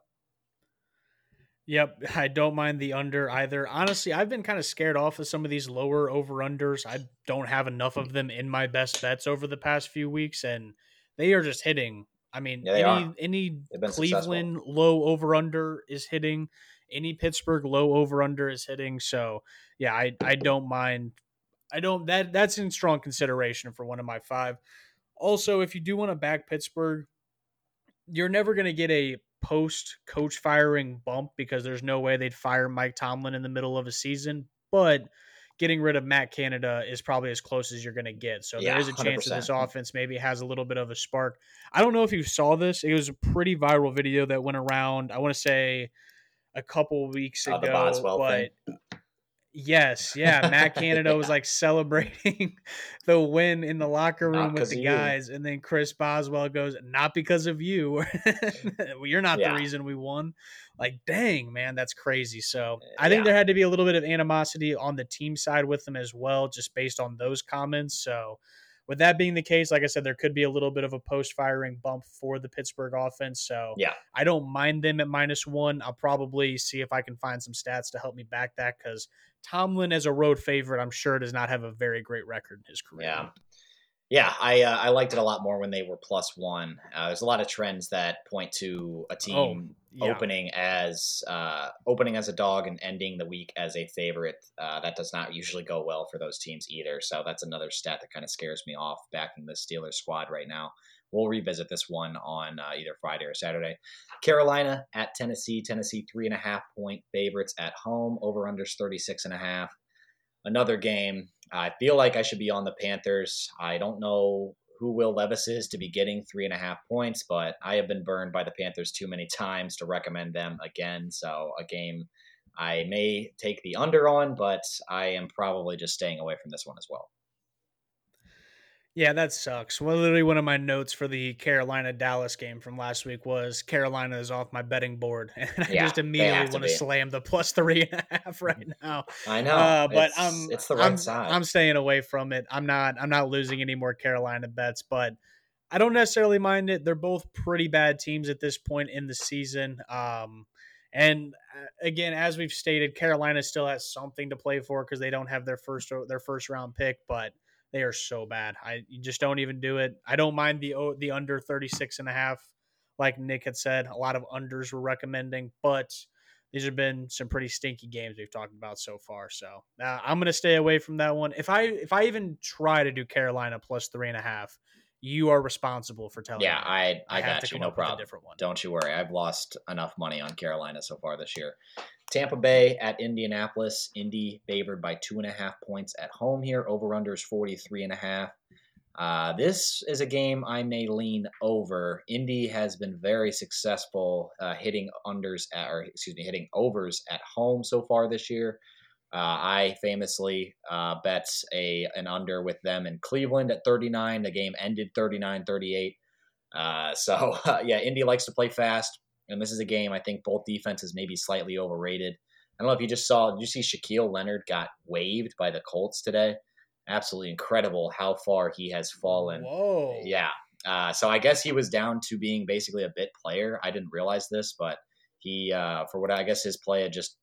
Yep, I don't mind the under either. Honestly, I've been kind of scared off of some of these lower over unders. I don't have enough of them in my best bets over the past few weeks, and they are just hitting. I mean, yeah, any any Cleveland successful. low over under is hitting. Any Pittsburgh low over under is hitting. So yeah, I I don't mind. I don't that that's in strong consideration for one of my five. Also, if you do want to back Pittsburgh, you're never going to get a post coach firing bump because there's no way they'd fire Mike Tomlin in the middle of a season. But getting rid of Matt Canada is probably as close as you're going to get. So yeah, there is a chance 100%. that this offense maybe has a little bit of a spark. I don't know if you saw this. It was a pretty viral video that went around. I want to say a couple weeks ago, but thing. Yes, yeah. Matt Canada yeah. was like celebrating the win in the locker room with the guys, you. and then Chris Boswell goes, "Not because of you. You're not yeah. the reason we won." Like, dang, man, that's crazy. So I think yeah. there had to be a little bit of animosity on the team side with them as well, just based on those comments. So with that being the case, like I said, there could be a little bit of a post firing bump for the Pittsburgh offense. So yeah, I don't mind them at minus one. I'll probably see if I can find some stats to help me back that because Tomlin, as a road favorite, I'm sure does not have a very great record in his career. Yeah. Yeah, I uh, I liked it a lot more when they were plus one. Uh, there's a lot of trends that point to a team oh, yeah. opening as uh, opening as a dog and ending the week as a favorite. Uh, that does not usually go well for those teams either. So that's another stat that kind of scares me off backing the Steelers squad right now. We'll revisit this one on uh, either Friday or Saturday. Carolina at Tennessee. Tennessee three and a half point favorites at home. Over unders 36 and a half another game. I feel like I should be on the Panthers. I don't know who Will Levis is to be getting three and a half points, but I have been burned by the Panthers too many times to recommend them again. So a game I may take the under on, but I am probably just staying away from this one as well. Yeah, that sucks. Well, literally, one of my notes for the Carolina Dallas game from last week was Carolina is off my betting board, and I yeah, just immediately want to slam the plus three and a half right now. I know, uh, but it's, I'm it's the right I'm, side. I'm staying away from it. I'm not I'm not losing any more Carolina bets, but I don't necessarily mind it. They're both pretty bad teams at this point in the season. Um, and uh, again, as we've stated, Carolina still has something to play for because they don't have their first their first round pick, but they are so bad. I just don't even do it. I don't mind the the under 36 and a half like Nick had said. A lot of unders were recommending, but these have been some pretty stinky games we've talked about so far. So uh, I'm going to stay away from that one. If I if I even try to do Carolina plus three and a half, you are responsible for telling. Yeah, me. I I, I got you. No problem. different one. Don't you worry. I've lost enough money on Carolina so far this year. Tampa Bay at Indianapolis. Indy favored by two and a half points at home here. Over unders 43 and a half. Uh, this is a game I may lean over. Indy has been very successful uh, hitting unders at, or excuse me, hitting overs at home so far this year. Uh, I famously uh, bets a an under with them in Cleveland at 39. The game ended 39-38. Uh, so yeah, Indy likes to play fast. And this is a game I think both defenses may be slightly overrated. I don't know if you just saw, did you see Shaquille Leonard got waived by the Colts today? Absolutely incredible how far he has fallen. Whoa. Yeah. Uh, so I guess he was down to being basically a bit player. I didn't realize this, but he, uh, for what I guess his play had just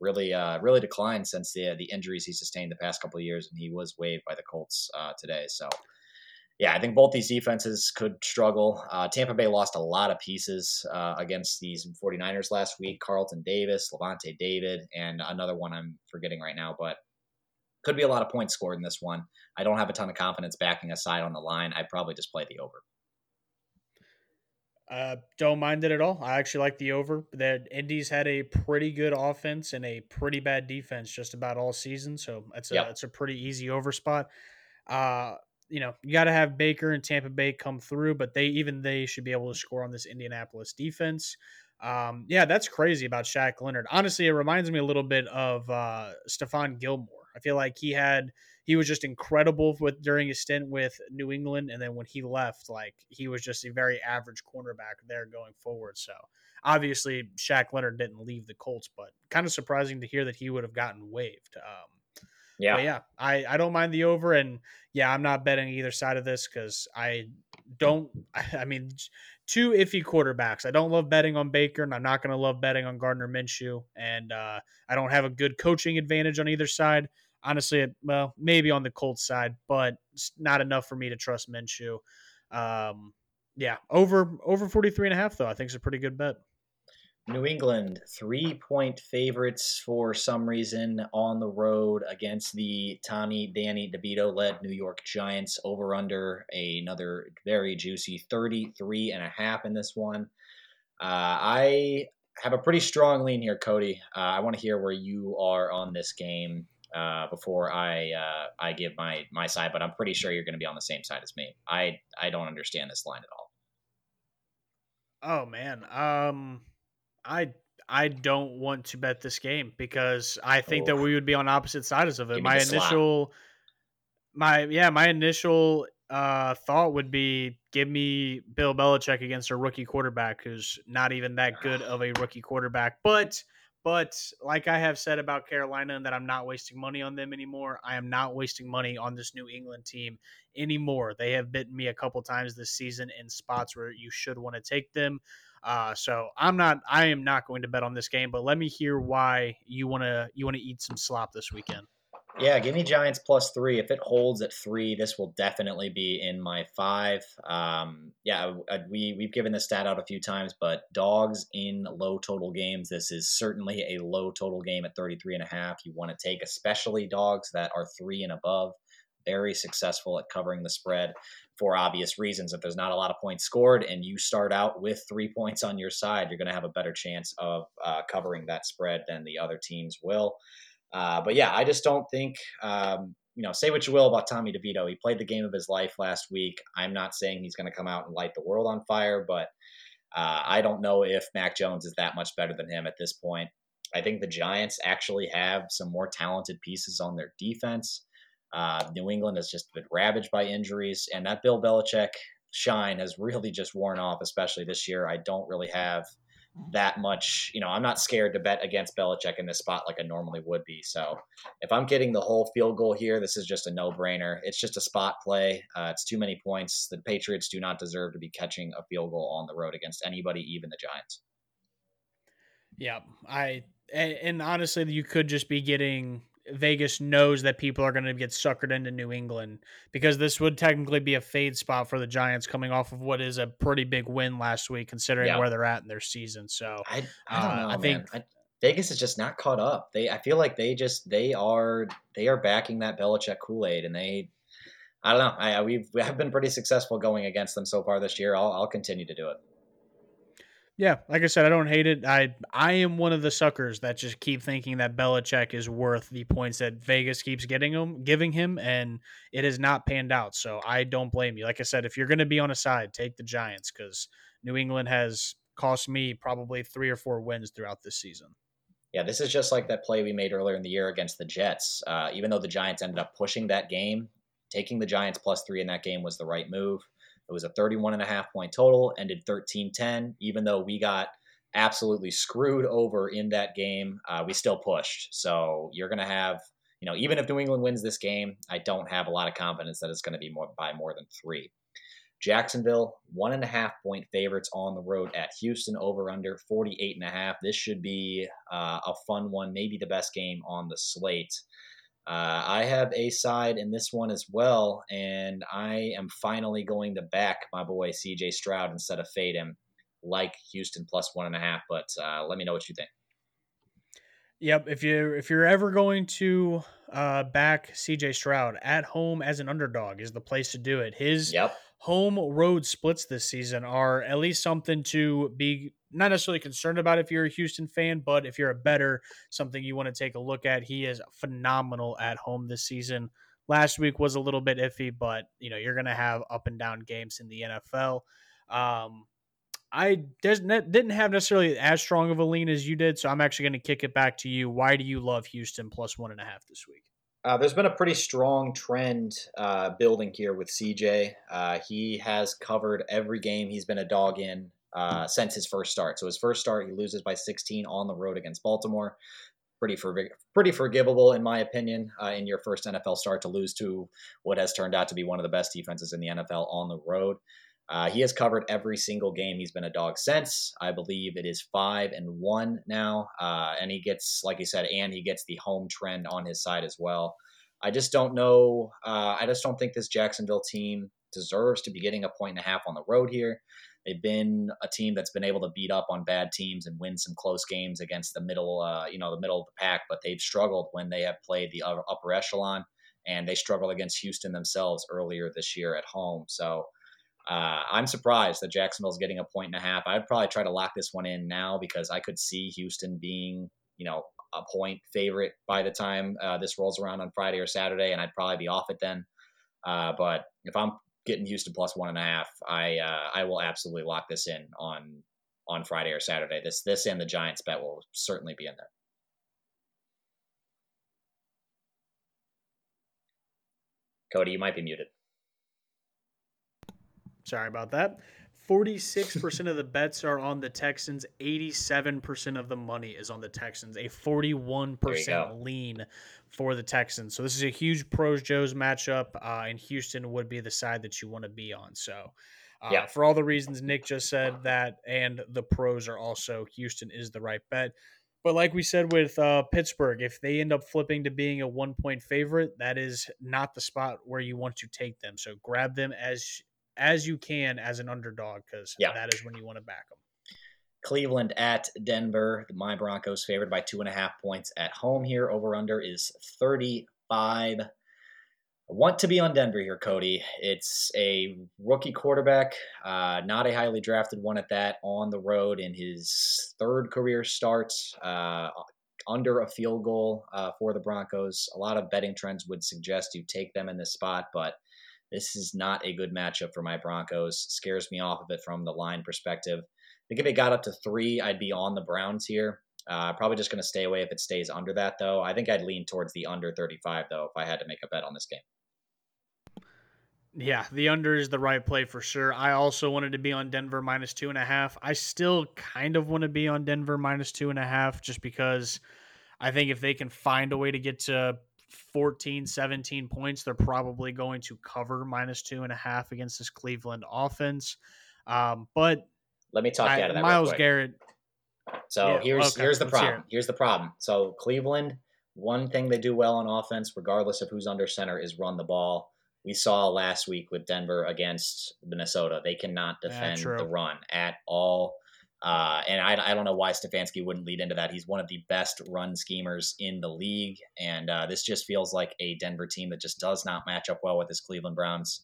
really, uh, really declined since the the injuries he sustained the past couple of years, and he was waived by the Colts uh, today. So yeah, I think both these defenses could struggle. Uh, Tampa Bay lost a lot of pieces uh, against these 49ers last week. Carlton Davis, Lavonte David, and another one I'm forgetting right now, but could be a lot of points scored in this one. I don't have a ton of confidence backing a side on the line. I'd probably just play the over. Uh, don't mind it at all. I actually like the over. That Indy's had a pretty good offense and a pretty bad defense just about all season, so it's a yep. it's a pretty easy over spot. Uh, you know, you got to have Baker and Tampa Bay come through, but they even they should be able to score on this Indianapolis defense. Um, yeah, that's crazy about Shaq Leonard. Honestly, it reminds me a little bit of uh, Stephon Gilmore. I feel like he had he was just incredible with during his stint with New England, and then when he left, like he was just a very average cornerback there going forward. So obviously, Shaq Leonard didn't leave the Colts, but kind of surprising to hear that he would have gotten waived. Um, yeah, yeah, I I don't mind the over, and yeah, I'm not betting either side of this because I don't. I mean, two iffy quarterbacks. I don't love betting on Baker, and I'm not going to love betting on Gardner Minshew. And uh, I don't have a good coaching advantage on either side. Honestly, well, maybe on the Colts side, but it's not enough for me to trust Minshew. Um, yeah, over over 43 and a half though. I think is a pretty good bet. New England, three point favorites for some reason on the road against the Tommy Danny DeVito led New York Giants over under another very juicy 33 and a half in this one. Uh, I have a pretty strong lean here, Kody. Uh, I want to hear where you are on this game uh, before I uh, I give my my side, but I'm pretty sure you're going to be on the same side as me. I I don't understand this line at all. Oh man, um, I I don't want to bet this game because I think oh. that we would be on opposite sides of it. My initial, my yeah, my initial uh, thought would be give me Bill Belichick against a rookie quarterback who's not even that good of a rookie quarterback. But but like I have said about Carolina and that I'm not wasting money on them anymore, I am not wasting money on this New England team anymore. They have bitten me a couple times this season in spots where you should want to take them. Uh, so I'm not, I am not going to bet on this game. But let me hear why you want to you want to eat some slop this weekend. Yeah, give me Giants plus three. If it holds at three, this will definitely be in my five. Um, yeah, we we've given this stat out a few times, but dogs in low total games. This is certainly a low total game at 33 and a half. You want to take especially dogs that are three and above. Very successful at covering the spread for obvious reasons. If there's not a lot of points scored and you start out with three points on your side, you're going to have a better chance of uh, covering that spread than the other teams will. Uh, but yeah, I just don't think, um, you know, say what you will about Tommy DeVito. He played the game of his life last week. I'm not saying he's going to come out and light the world on fire, but uh, I don't know if Mac Jones is that much better than him at this point. I think the Giants actually have some more talented pieces on their defense. Uh, New England has just been ravaged by injuries, and that Bill Belichick shine has really just worn off, especially this year. I don't really have that much, you know, I'm not scared to bet against Belichick in this spot like I normally would be. So if I'm getting the whole field goal here, this is just a no brainer. It's just a spot play. Uh, it's too many points. The Patriots do not deserve to be catching a field goal on the road against anybody, even the Giants. Yeah, I and honestly, you could just be getting Vegas knows that people are going to get suckered into New England because this would technically be a fade spot for the Giants coming off of what is a pretty big win last week, considering yeah. where they're at in their season. So I, I don't uh, know. I think I, Vegas is just not caught up. They I feel like they just they are they are backing that Belichick Kool Aid, and they I don't know. I we've we have been pretty successful going against them so far this year. I'll I'll continue to do it. Yeah, like I said, I don't hate it. I I am one of the suckers that just keep thinking that Belichick is worth the points that Vegas keeps getting him, giving him, and it has not panned out. So I don't blame you. Like I said, if you're going to be on a side, take the Giants because New England has cost me probably three or four wins throughout this season. Yeah, this is just like that play we made earlier in the year against the Jets. Uh, even though the Giants ended up pushing that game, taking the Giants plus three in that game was the right move. It was a 31 and a half point total, ended 13 10. Even though we got absolutely screwed over in that game, uh, we still pushed. So you're going to have, you know, even if New England wins this game, I don't have a lot of confidence that it's going to be more by more than three. Jacksonville, one and a half point favorites on the road at Houston, over under 48 and a half. This should be uh, a fun one, maybe the best game on the slate. Uh, I have a side in this one as well, and I am finally going to back my boy CJ Stroud instead of fade him, like Houston plus one and a half. But uh, let me know what you think. Yep, if you if you're ever going to uh, back CJ Stroud at home as an underdog is the place to do it. His yep. Home road splits this season are at least something to be not necessarily concerned about if you're a Houston fan, but if you're a better, something you want to take a look at. He is phenomenal at home this season. Last week was a little bit iffy, but you know you're going to have up and down games in the NFL. Um, I didn't have necessarily as strong of a lean as you did, so I'm actually going to kick it back to you. Why do you love Houston plus one and a half this week? Uh, there's been a pretty strong trend uh, building here with CJ. Uh, he has covered every game he's been a dog in uh, since his first start. So his first start, he loses by 16 on the road against Baltimore. Pretty for, pretty forgivable in my opinion uh, in your first NFL start to lose to what has turned out to be one of the best defenses in the NFL on the road. Uh, he has covered every single game he's been a dog since. I believe it is five and one now, uh, and he gets, like he said, and he gets the home trend on his side as well. I just don't know. Uh, I just don't think this Jacksonville team deserves to be getting a point and a half on the road here. They've been a team that's been able to beat up on bad teams and win some close games against the middle, uh, you know, the middle of the pack. But they've struggled when they have played the upper echelon, and they struggled against Houston themselves earlier this year at home. So uh, I'm surprised that Jacksonville's getting a point and a half. I'd probably try to lock this one in now because I could see Houston being, you know, a point favorite by the time uh, this rolls around on Friday or Saturday, and I'd probably be off it then. Uh, but if I'm getting Houston plus one and a half, I uh, I will absolutely lock this in on on Friday or Saturday. This this and the Giants bet will certainly be in there. Kody, you might be muted. Sorry about that. 46% of the bets are on the Texans. 87% of the money is on the Texans. A 41% lean for the Texans. So this is a huge pros Joes matchup, uh, and Houston would be the side that you want to be on. So, uh, yeah. for all the reasons Nick just said, that and the pros are also Houston is the right bet. But like we said with uh, Pittsburgh, if they end up flipping to being a one point favorite, that is not the spot where you want to take them. So grab them as as you can as an underdog because yeah. that is when you want to back them. Cleveland at Denver. My Broncos favored by two and a half points at home here. Over under is 35. I want to be on Denver here, Kody. It's a rookie quarterback, uh, not a highly drafted one at that, on the road in his third career start, uh, under a field goal uh, for the Broncos. A lot of betting trends would suggest you take them in this spot, but this is not a good matchup for my Broncos. Scares me off of it from the line perspective. I think if it got up to three, I'd be on the Browns here. Uh, probably just going to stay away if it stays under that, though. I think I'd lean towards the under 35, though, if I had to make a bet on this game. Yeah, the under is the right play for sure. I also wanted to be on Denver minus two and a half. I still kind of want to be on Denver minus two and a half just because I think if they can find a way to get to 14, 17 points, they're probably going to cover minus two and a half against this Cleveland offense. Um, but let me talk you out of that. Myles Garrett. So yeah, here's okay, here's the problem. Here's the problem. So Cleveland, one thing they do well on offense, regardless of who's under center, is run the ball. We saw last week with Denver against Minnesota. They cannot defend yeah, the run at all. Uh, and I, I, don't know why Stefanski wouldn't lead into that. He's one of the best run schemers in the league. And uh, this just feels like a Denver team that just does not match up well with this Cleveland Browns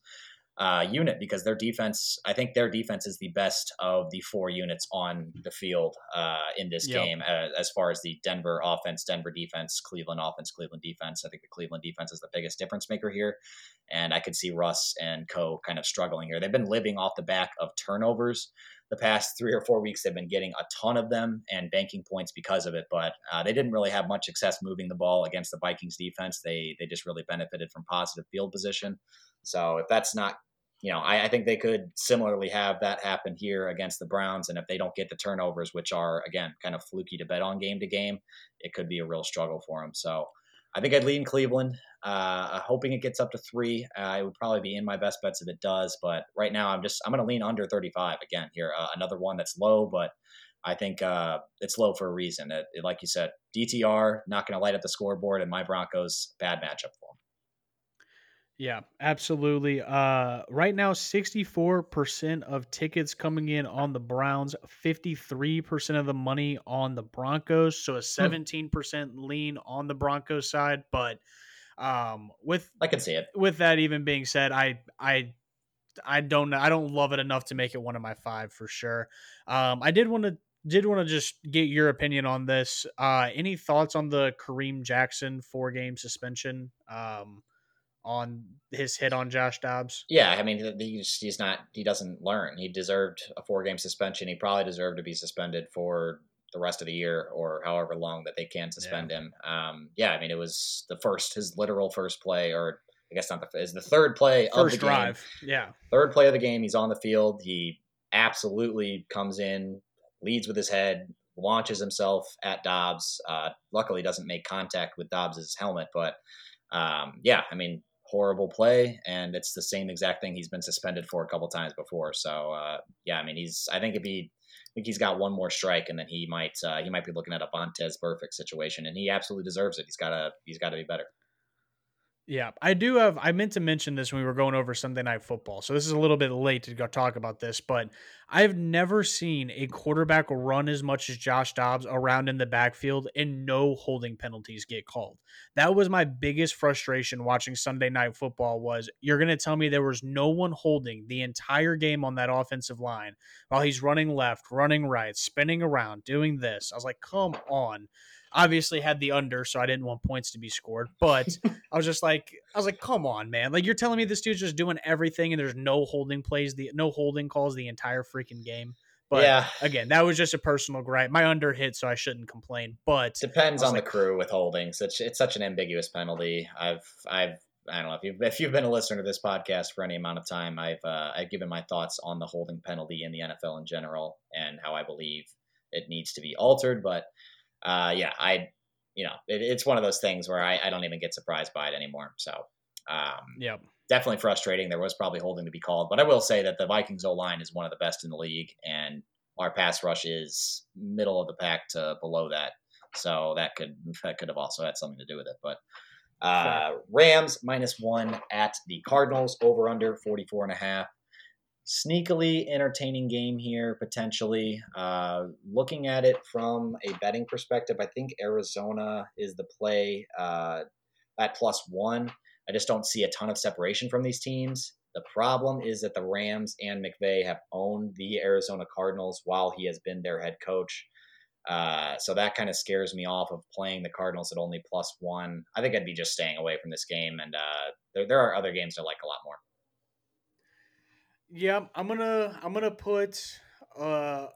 uh, unit because their defense, I think their defense is the best of the four units on the field uh, in this yep. game uh, as far as the Denver offense, Denver defense, Cleveland offense, Cleveland defense. I think the Cleveland defense is the biggest difference maker here. And I could see Russ and Co kind of struggling here. They've been living off the back of turnovers the past three or four weeks they've been getting a ton of them and banking points because of it. But uh, they didn't really have much success moving the ball against the Vikings defense. They they just really benefited from positive field position. So if that's not you know, I, I, think they could similarly have that happen here against the Browns. And if they don't get the turnovers, which are, again, kind of fluky to bet on game to game, it could be a real struggle for them. So I think I'd lean Cleveland. Uh, hoping it gets up to three. Uh, would probably be in my best bets if it does, but right now I'm just I'm going to lean under 35 again here. Uh, another one that's low, but I think uh, it's low for a reason. It, it, like you said, DTR not going to light up the scoreboard, and my Broncos bad matchup for them. Yeah, absolutely. Uh, right now, 64% of tickets coming in on the Browns, 53% of the money on the Broncos. So a 17% hmm. lean on the Broncos side. But um, with I can see it. With that even being said, I I I don't I don't love it enough to make it one of my five for sure. Um, I did want to did want to just get your opinion on this. Uh, any thoughts on the Kareem Jackson four game suspension? Um, on his hit on Josh Dobbs? Yeah, I mean, he's he's not he doesn't learn. He deserved a four game suspension. He probably deserved to be suspended for the rest of the year or however long that they can suspend yeah. him. Um, yeah, I mean, it was the first his literal first play, or I guess not the is the third play first of the drive. Game. Yeah, third play of the game. He's on the field. He absolutely comes in, leads with his head, launches himself at Dobbs. Uh, luckily, doesn't make contact with Dobbs's helmet, but um, yeah, I mean, horrible play, and it's the same exact thing he's been suspended for a couple times before. So uh, yeah, I mean, he's I think if he I think he's got one more strike, and then he might uh, he might be looking at a Vontaze Burfict situation, and he absolutely deserves it. He's got to he's got to be better. Yeah, I do have. I meant to mention this when we were going over Sunday Night Football. So this is a little bit late to go talk about this, but I've never seen a quarterback run as much as Josh Dobbs around in the backfield and no holding penalties get called. That was my biggest frustration watching Sunday Night Football. Was you're going to tell me there was no one holding the entire game on that offensive line while he's running left, running right, spinning around, doing this? I was like, come on obviously had the under, so I didn't want points to be scored. But I was just like, I was like, come on, man! Like you're telling me this dude's just doing everything, and there's no holding plays, the no holding calls the entire freaking game. But yeah. again, that was just a personal gripe. My under hit, so I shouldn't complain. But depends on like, the crew with holdings. It's it's such an ambiguous penalty. I've I've I don't know if you've if you've been a listener to this podcast for any amount of time, I've uh, I've given my thoughts on the holding penalty in the NFL in general and how I believe it needs to be altered. But uh, yeah, I, you know, it, it's one of those things where I, I, don't even get surprised by it anymore. So, um, yeah, definitely frustrating. There was probably holding to be called, but I will say that the Vikings O line is one of the best in the league, and our pass rush is middle of the pack to below that. So that could that could have also had something to do with it. But uh, Rams minus one at the Cardinals over under 44 and a half sneakily entertaining game here potentially. Uh, looking at it from a betting perspective, I think Arizona is the play uh, at plus one. I just don't see a ton of separation from these teams. The problem is that the Rams and McVay have owned the Arizona Cardinals while he has been their head coach. Uh, so that kind of scares me off of playing the Cardinals at only plus one. I think I'd be just staying away from this game, and uh, there, there are other games I like a lot more. Yeah, I'm gonna I'm gonna put uh,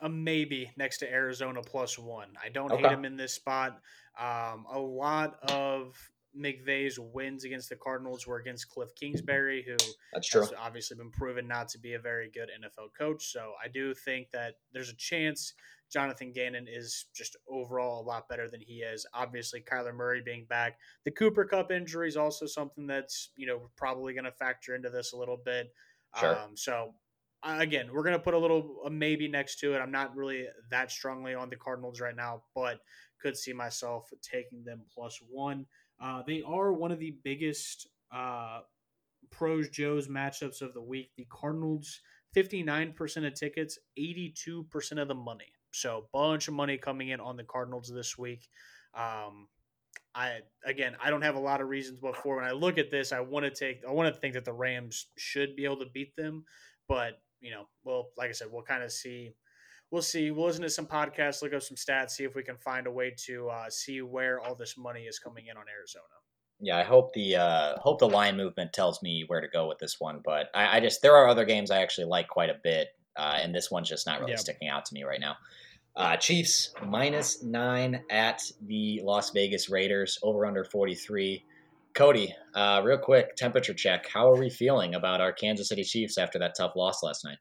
a maybe next to Arizona plus one. I don't okay. hate him in this spot. Um, a lot of McVay's wins against the Cardinals were against Cliff Kingsbury, who That's true. has obviously been proven not to be a very good NFL coach. So I do think that there's a chance Jonathan Gannon is just overall a lot better than he is. Obviously, Kyler Murray being back. The Cooper Kupp injury is also something that's, you know, probably going to factor into this a little bit. Sure. Um, so again, we're gonna put a little a maybe next to it. I'm not really that strongly on the Cardinals right now, but could see myself taking them plus one. Uh, they are one of the biggest uh, pros Joe's matchups of the week. The Cardinals, 59% of tickets, 82% of the money. So bunch of money coming in on the Cardinals this week. Um, I again, I don't have a lot of reasons before when I look at this, I want to take, I want to think that the Rams should be able to beat them, but you know, well, like I said, we'll kind of see. We'll see. We'll listen to some podcasts, look up some stats, see if we can find a way to uh, see where all this money is coming in on Arizona. Yeah, I hope the uh, hope the line movement tells me where to go with this one, but I, I just there are other games I actually like quite a bit, uh, and this one's just not really sticking out to me right now. Uh, Chiefs minus nine at the Las Vegas Raiders, over under 43. Kody, uh, real quick, temperature check. How are we feeling about our Kansas City Chiefs after that tough loss last night?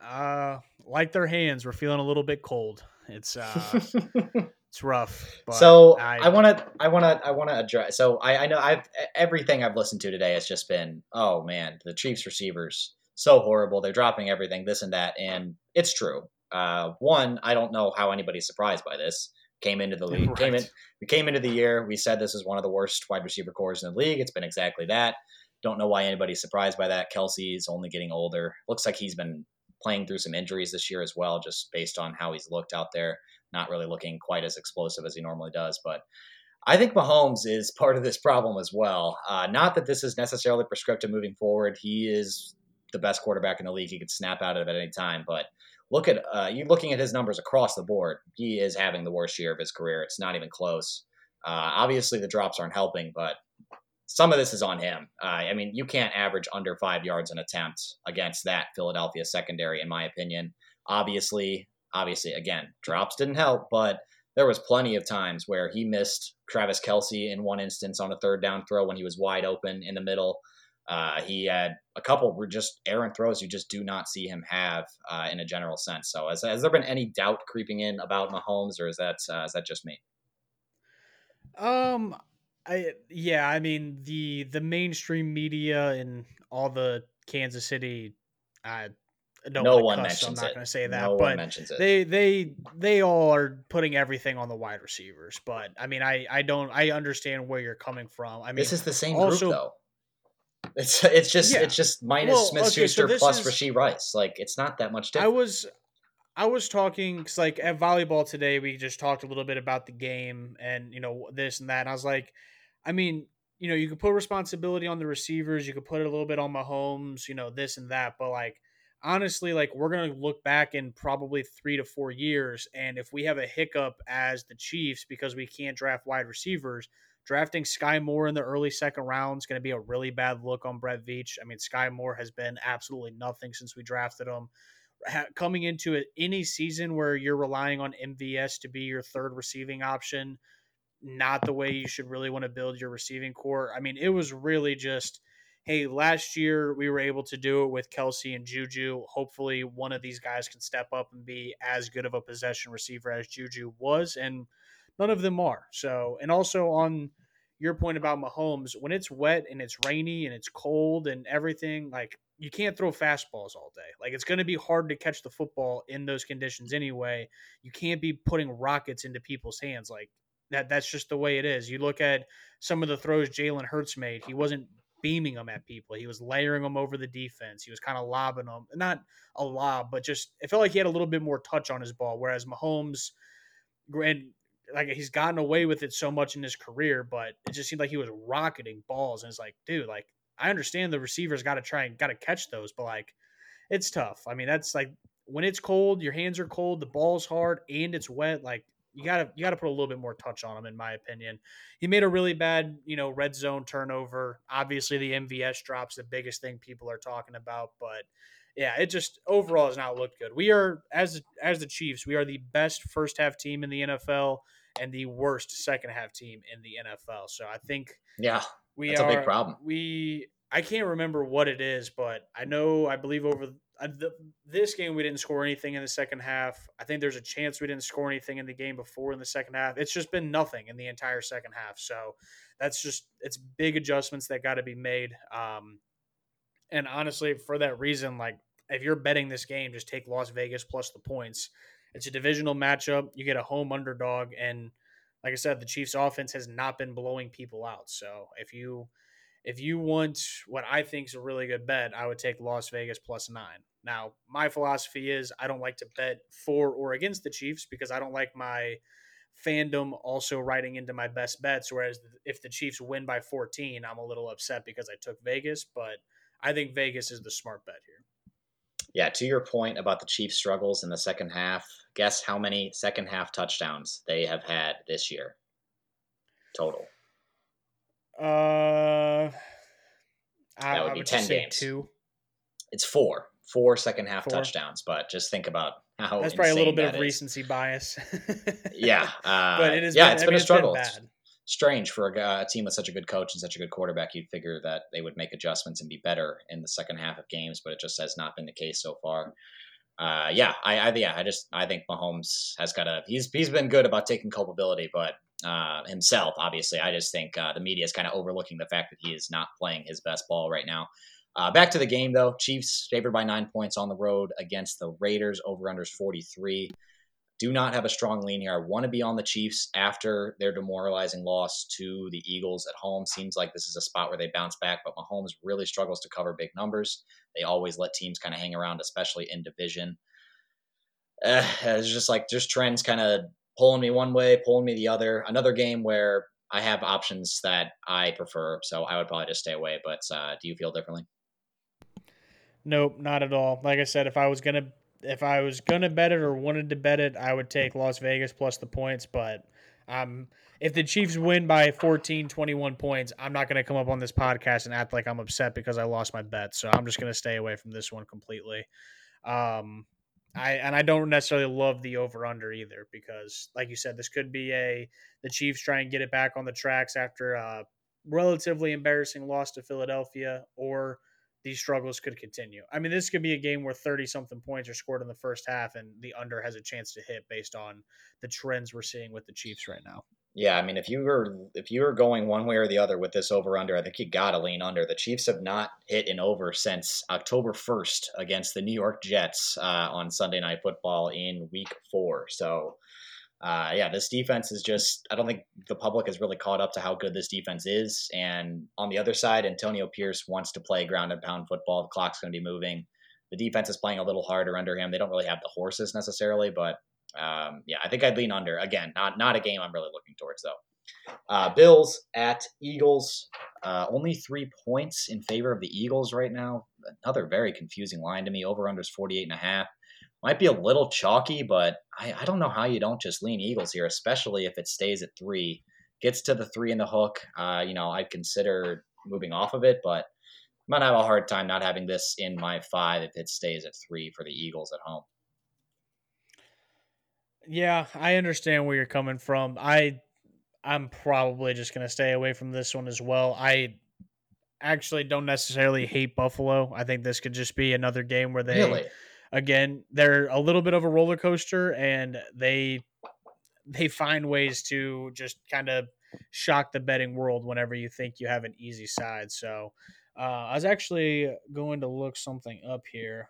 Uh, like their hands, we're feeling a little bit cold. It's uh, it's rough. so I want to, I want to, I want to address. So I, I know I've everything I've listened to today has just been, oh man, the Chiefs receivers so horrible. They're dropping everything, this and that, and it's true. Uh, one, I don't know how anybody's surprised by this. Came into the league, right. came in, we came into the year. We said this is one of the worst wide receiver corps in the league. It's been exactly that. Don't know why anybody's surprised by that. Kelce's only getting older. Looks like he's been playing through some injuries this year as well, just based on how he's looked out there. Not really looking quite as explosive as he normally does, but I think Mahomes is part of this problem as well. Uh, not that this is necessarily prescriptive moving forward. He is the best quarterback in the league. He could snap out of it at any time, but look at uh, you looking at his numbers across the board. He is having the worst year of his career. It's not even close. Uh, obviously, the drops aren't helping, but some of this is on him. Uh, I mean, you can't average under five yards an attempt against that Philadelphia secondary, in my opinion. Obviously, obviously, again, drops didn't help, but there was plenty of times where he missed Travis Kelce in one instance on a third down throw when he was wide open in the middle. Uh, he had a couple were just errant throws you just do not see him have uh, in a general sense. So, has, has, there been any doubt creeping in about Mahomes, or is that uh, is that just me? Um, I yeah, I mean the the mainstream media and all the Kansas City. I don't no one cuss, mentions so I'm not going to say that, no but they they they all are putting everything on the wide receivers. But I mean, I I don't I understand where you're coming from. I mean, this is the same also, group though. It's it's just yeah. it's just minus well, Smith Schuster so plus is, Rashee Rice. Like it's not that much different. I was I was talking because like at volleyball today we just talked a little bit about the game and you know this and that. And I was like, I mean, you know, you could put responsibility on the receivers, you could put it a little bit on Mahomes, you know, this and that, but like honestly, like we're gonna look back in probably three to four years, and if we have a hiccup as the Chiefs because we can't draft wide receivers, drafting Skyy Moore in the early second round is going to be a really bad look on Brett Veach. I mean, Skyy Moore has been absolutely nothing since we drafted him. coming into it, any season where you're relying on MVS to be your third receiving option, not the way you should really want to build your receiving corps. I mean, it was really just, hey, last year we were able to do it with Kelce and Juju. Hopefully, one of these guys can step up and be as good of a possession receiver as Juju was. And none of them are. So, and also on your point about Mahomes, when it's wet and it's rainy and it's cold and everything, like you can't throw fastballs all day. Like it's going to be hard to catch the football in those conditions anyway. You can't be putting rockets into people's hands like that. That's just the way it is. You look at some of the throws Jalen Hurts made. He wasn't beaming them at people. He was layering them over the defense. He was kind of lobbing them, not a lob, but just it felt like he had a little bit more touch on his ball. Whereas Mahomes, and like he's gotten away with it so much in his career, but it just seemed like he was rocketing balls. And it's like, dude, like I understand the receivers got to try and got to catch those, but like it's tough. I mean, that's like when it's cold, your hands are cold, the ball's hard, and it's wet. Like you gotta you gotta put a little bit more touch on him, in my opinion. He made a really bad, you know, red zone turnover. Obviously, the MVS drops the biggest thing people are talking about, but yeah, it just overall has not looked good. We are as as the Chiefs, we are the best first half team in the NFL and the worst second half team in the NFL. So I think yeah, we that's are, a big problem. We I can't remember what it is, but I know I believe over uh, the, this game we didn't score anything in the second half. I think there's a chance we didn't score anything in the game before in the second half. It's just been nothing in the entire second half. So that's just it's big adjustments that got to be made. Um, and honestly, for that reason, like if you're betting this game, just take Las Vegas plus the points. It's a divisional matchup. You get a home underdog, and like I said, the Chiefs' offense has not been blowing people out. So if you if you want what I think is a really good bet, I would take Las Vegas plus nine. Now, my philosophy is I don't like to bet for or against the Chiefs because I don't like my fandom also writing into my best bets. Whereas if the Chiefs win by 14, I'm a little upset because I took Vegas, but I think Vegas is the smart bet here yeah, to your point about the Chiefs' struggles in the second half, guess how many second half touchdowns they have had this year? Total. Uh, that would be ten games. Two. It's four, four second half four. touchdowns. But just think about how that's probably a little bit of is. recency bias. yeah, uh, but it is. Yeah, been, it's I been mean, a struggle. Been strange for a, a, team with such a good coach and such a good quarterback. You'd figure that they would make adjustments and be better in the second half of games, but it just has not been the case so far. Uh, yeah, I, I, yeah, I just I think Mahomes has got a he's he's been good about taking culpability, but uh, himself obviously, I just think uh, the media is kind of overlooking the fact that he is not playing his best ball right now. Uh, back to the game though, Chiefs favored by nine points on the road against the Raiders. Over unders forty three do not have a strong lean here. I want to be on the Chiefs after their demoralizing loss to the Eagles at home. Seems like this is a spot where they bounce back, but Mahomes really struggles to cover big numbers. They always let teams kind of hang around, especially in division. Uh, it's just like just trends kind of pulling me one way, pulling me the other. Another game where I have options that I prefer, so I would probably just stay away. But uh, do you feel differently? Nope, not at all. Like I said, if I was gonna if I was gonna bet it or wanted to bet it, I would take Las Vegas plus the points. But Um, if the Chiefs win by 14, 21 points, I'm not to come up on this podcast and act like I'm upset because I lost my bet. So I'm just to stay away from this one completely. Um, I and I don't necessarily love the over under either because, like you said, this could be a the Chiefs try and get it back on the tracks after a relatively embarrassing loss to Philadelphia, or these struggles could continue. I mean, this could be a game where 30 something points are scored in the first half and the under has a chance to hit based on the trends we're seeing with the Chiefs right now. Yeah, I mean, if you were if you were going one way or the other with this over under, I think you got to lean under. The Chiefs have not hit an over since October first against the New York Jets uh, on Sunday Night Football in Week Four. So, uh, yeah, this defense is just. I don't think the public has really caught up to how good this defense is. And on the other side, Antonio Pierce wants to play ground and pound football. The clock's going to be moving. The defense is playing a little harder under him. They don't really have the horses necessarily, but um, yeah, I think I'd lean under. Again, not not a game I'm really looking towards though. Uh, Bills at Eagles. Uh, only three points in favor of the Eagles right now. Another very confusing line to me. Over under is 48 and a half. Might be a little chalky, but I, I don't know how you don't just lean Eagles here, especially if it stays at three. Gets to the three in the hook. Uh, you know, I'd consider moving off of it, but might have a hard time not having this in my five if it stays at three for the Eagles at home. Yeah, I understand where you're coming from. I I'm probably just going to stay away from this one as well. I actually don't necessarily hate Buffalo. I think this could just be another game where they really? Again, they're a little bit of a roller coaster and they they find ways to just kind of shock the betting world whenever you think you have an easy side. So, uh, I was actually going to look something up here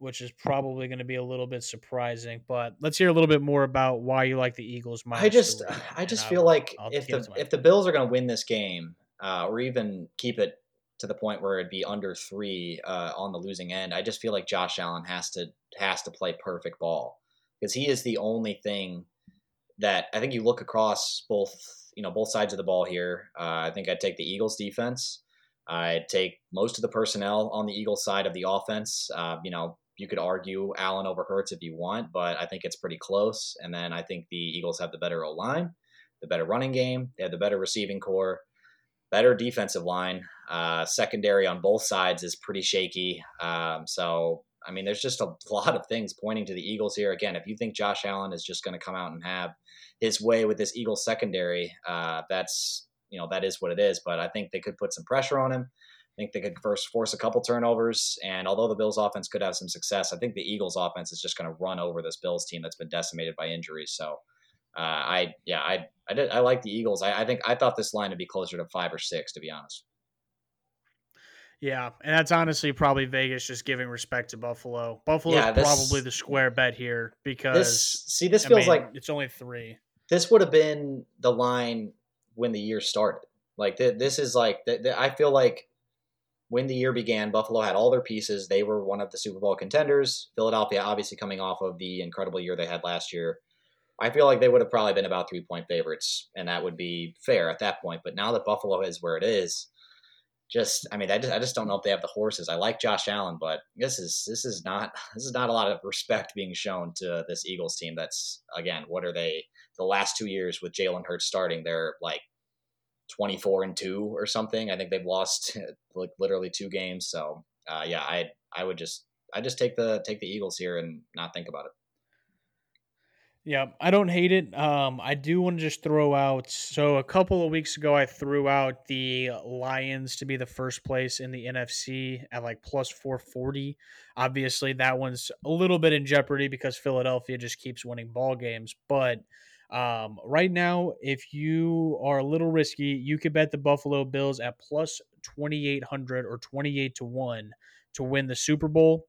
which is probably going to be a little bit surprising. But let's hear a little bit more about why you like the Eagles. I just, I just feel I'll, like I'll if the if the Bills are going to win this game, uh, or even keep it to the point where it'd be under three uh, on the losing end, I just feel like Josh Allen has to has to play perfect ball because he is the only thing that I think you look across both you know both sides of the ball here. Uh, I think I'd take the Eagles defense. I'd take most of the personnel on the Eagles side of the offense. Uh, you know, you could argue Allen over Hurts if you want, but I think it's pretty close. And then I think the Eagles have the better O line, the better running game, they have the better receiving corps, better defensive line. Uh, secondary on both sides is pretty shaky. Um, so, I mean, there's just a lot of things pointing to the Eagles here. Again, if you think Josh Allen is just going to come out and have his way with this Eagles secondary, uh, that's you know that is what it is. But I think they could put some pressure on him I think they could first force a couple turnovers. And although the Bills offense could have some success, I think the Eagles offense is just going to run over this Bills team that's been decimated by injuries. So uh, I, yeah, I, I did, I like the Eagles. I, I think I thought this line would be closer to five or six, to be honest. Yeah, and that's honestly probably Vegas just giving respect to Buffalo. Buffalo yeah, is probably the square bet here because this, see, this feels mean, like it's only three. This would have been the line when the year started. Like th- this is like th- th- I feel like when the year began, Buffalo had all their pieces. They were one of the Super Bowl contenders. Philadelphia, obviously, coming off of the incredible year they had last year. I feel like they would have probably been about three point favorites, and that would be fair at that point. But now that Buffalo is where it is, just I mean, I just I just don't know if they have the horses. I like Josh Allen, but this is this is not this is not a lot of respect being shown to this Eagles team. That's again, what are they? The last two years with Jalen Hurts starting, they're like 24 and 2 or something. I think they've lost like literally two games. So, uh, yeah, I I would just I just take the take the Eagles here and not think about it. Yeah, I don't hate it. Um, I do want to just throw out. So a couple of weeks ago, I threw out the Lions to be the first place in the NFC at like plus four forty. Obviously, that one's a little bit in jeopardy because Philadelphia just keeps winning ball games. But um, right now, if you are a little risky, you could bet the Buffalo Bills at plus 2,800 or 28 to 1 to win the Super Bowl.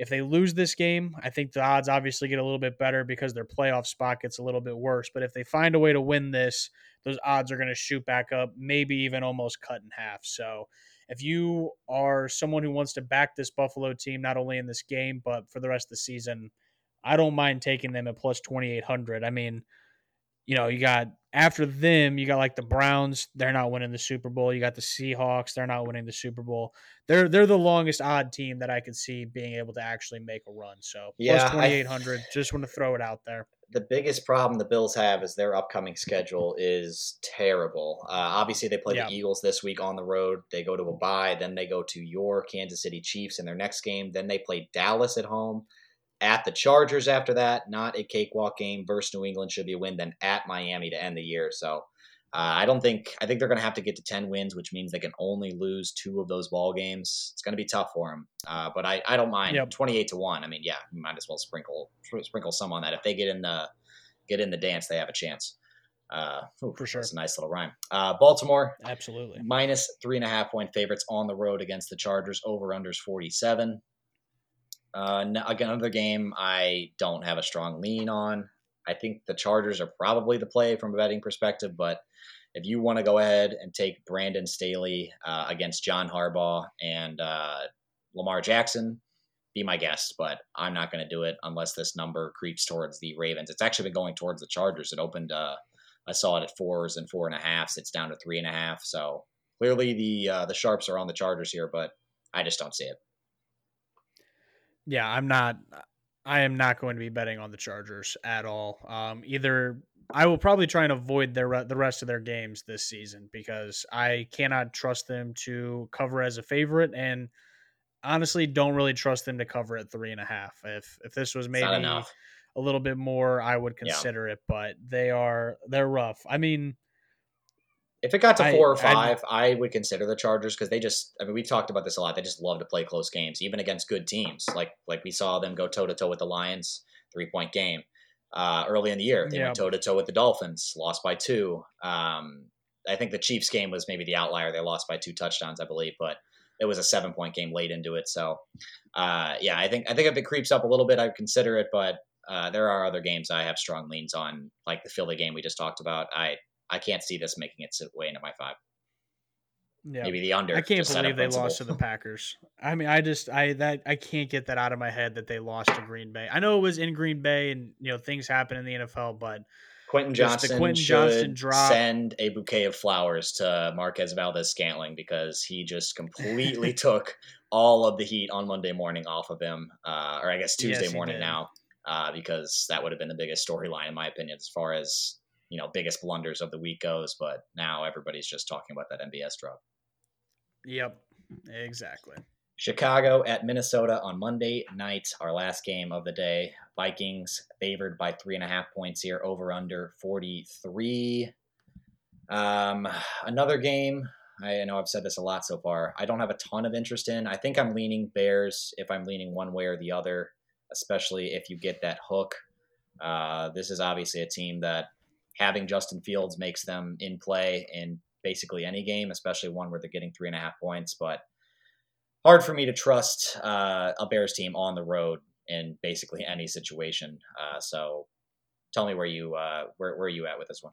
If they lose this game, I think the odds obviously get a little bit better because their playoff spot gets a little bit worse. But if they find a way to win this, those odds are going to shoot back up, maybe even almost cut in half. So if you are someone who wants to back this Buffalo team, not only in this game, but for the rest of the season, I don't mind taking them at plus 2,800. I mean, you know, you got after them, you got like the Browns. They're not winning the Super Bowl. You got the Seahawks. They're not winning the Super Bowl. They're they're the longest odd team that I could see being able to actually make a run. So Yeah, twenty eight hundred. Just want to throw it out there. the biggest problem the Bills have is their upcoming schedule is terrible. Uh, obviously, they play Yeah. the Eagles this week on the road. They go to a bye, then they go to your Kansas City Chiefs in their next game. Then they play Dallas at home, at the Chargers after that. Not a cakewalk game versus New England should be a win. Then at Miami to end the year. So. Uh, I don't think I think they're going to have to get to ten wins, which means they can only lose two of those ball games. It's going to be tough for them, uh, but I, I don't mind Yep. twenty eight to one. I mean, yeah, you might as well sprinkle sprinkle some on that. If they get in the get in the dance, they have a chance. Uh, ooh, For sure. That's a nice little rhyme. Uh, Baltimore Absolutely. minus three and a half point favorites on the road against the Chargers. Over unders forty seven. Uh, another game I don't have a strong lean on. I think the Chargers are probably the play from a betting perspective, but if you want to go ahead and take Brandon Staley uh, against John Harbaugh and uh, Lamar Jackson, be my guest. But I'm not going to do it unless this number creeps towards the Ravens. It's actually been going towards the Chargers. It opened, uh, I saw it at fours and four and a half. It's down to three and a half. So clearly the uh, the sharps are on the Chargers here, but I just don't see it. Yeah, I'm not. I am not going to be betting on the Chargers at all. Um, either I will probably try and avoid their the rest of their games this season because I cannot trust them to cover as a favorite, and honestly, don't really trust them to cover at three and a half. If if this was maybe a little bit more, I would Yeah. consider it. But they are they're rough. I mean, If it got to I- four or I- five, I, would consider the Chargers because they just. I mean, we talked about this a lot. They just love to play close games, even against good teams. Like like we saw them go toe to toe with the Lions, three point game uh, early in the year. They Yeah. went toe to toe with the Dolphins, lost by two. Um, I think the Chiefs game was maybe the outlier. They lost by two touchdowns, I believe, but it was a seven point game late into it. So, uh, yeah, I think I think if it creeps up a little bit, I'd consider it. But uh, there are other games I have strong leans on, like the Philly game we just talked about. I I can't see this making its way into my five. yeah, Maybe the under. I can't believe they lost to the Packers. I mean, I just I that I can't get that out of my head that they lost to Green Bay. I know it was in Green Bay and you know things happen in the NFL, but Quentin Johnston Quentin should Johnston drop. send a bouquet of flowers to Marquez Valdes Scantling because he just completely took all of the heat on Monday morning off of him, uh, or I guess Tuesday Yes, morning did. now, uh, because that would have been the biggest storyline in my opinion as far as you know biggest blunders of the week goes. But now everybody's just talking about that MVS drop. yep, exactly. Chicago at Minnesota on Monday night, our last game of the day. Vikings favored by three and a half points here, over under 43. Um, another game, I know I've said this a lot so far. I don't have a ton of interest in. I think I'm leaning Bears if I'm leaning one way or the other, especially if you get that hook. Uh, this is obviously a team that having Justin Fields makes them in play in basically any game, especially one where they're getting three and a half points. But hard for me to trust uh, a Bears team on the road in basically any situation. Uh, so tell me where you uh, where where are you at with this one?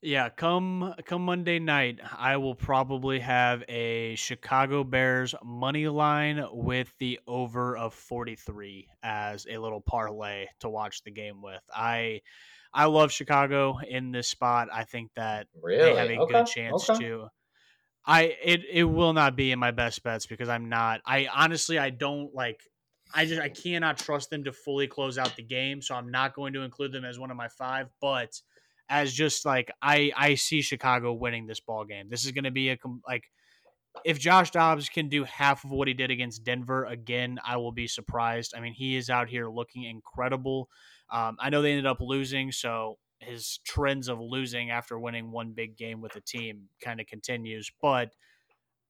Yeah, come come Monday night, I will probably have a Chicago Bears money line with the over of 43 as a little parlay to watch the game with. I I love Chicago in this spot. I think that Really? they have a Okay, good chance okay. to I it it will not be in my best bets because I'm not I honestly I don't like I just I cannot trust them to fully close out the game, so I'm not going to include them as one of my five, but as just like I I see Chicago winning this ball game. This is going to be a like if Josh Dobbs can do half of what he did against Denver again, I will be surprised. I mean, he is out here looking incredible. Um, I know they ended up losing, so his trends of losing after winning one big game with a team kind of continues. But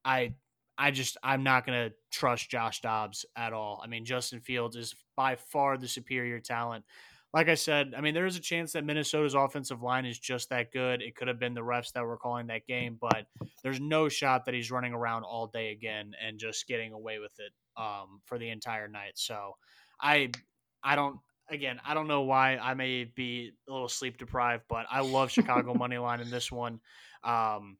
I, I just I'm not going to trust Josh Dobbs at all. I mean, Justin Fields is by far the superior talent. Like I said, I mean, there is a chance that Minnesota's offensive line is just that good. It could have been the refs that were calling that game, but there's no shot that he's running around all day again and just getting away with it um, for the entire night. So I I don't again I don't know why I may be a little sleep deprived, but I love Chicago money line in this one. Um,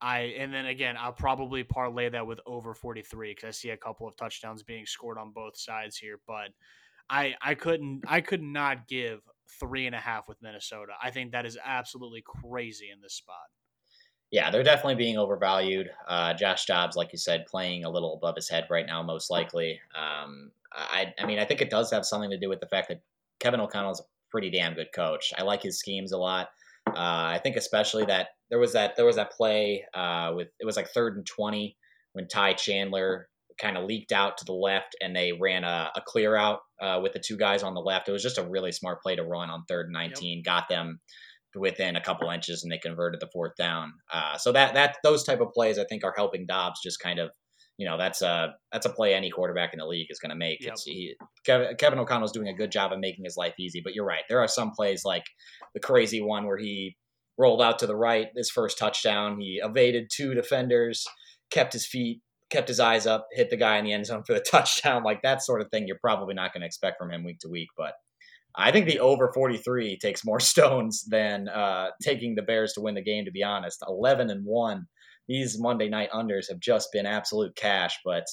I and then again I'll probably parlay that with over 43 because I see a couple of touchdowns being scored on both sides here, but I I couldn't I could not give three and a half with Minnesota. I think that is absolutely crazy in this spot. Yeah, they're definitely being overvalued. Uh, Josh Dobbs, like you said, playing a little above his head right now, most likely. Um, I, I mean, I think it does have something to do with the fact that Kevin O'Connell is a pretty damn good coach. I like his schemes a lot. Uh, I think especially that there was that there was that play uh, with it was like third and twenty when Ty Chandler kind of leaked out to the left and they ran a, a clear out uh, with the two guys on the left. It was just a really smart play to run on third and 19, yep. got them within a couple inches and they converted the fourth down. Uh, so that, that, those type of plays I think are helping Dobbs just kind of, you know, that's a, that's a play any quarterback in the league is going to make. Yep. He, Kevin, Kevin O'Connell's doing a good job of making his life easy, but you're right. There are some plays like the crazy one where he rolled out to the right, his first touchdown, he evaded two defenders, kept his feet kept his eyes up, hit the guy in the end zone for the touchdown, like that sort of thing. You're probably not going to expect from him week to week, but I think the over 43 takes more stones than uh, taking the Bears to win the game. To be honest, 11 and one. These Monday night unders have just been absolute cash, but.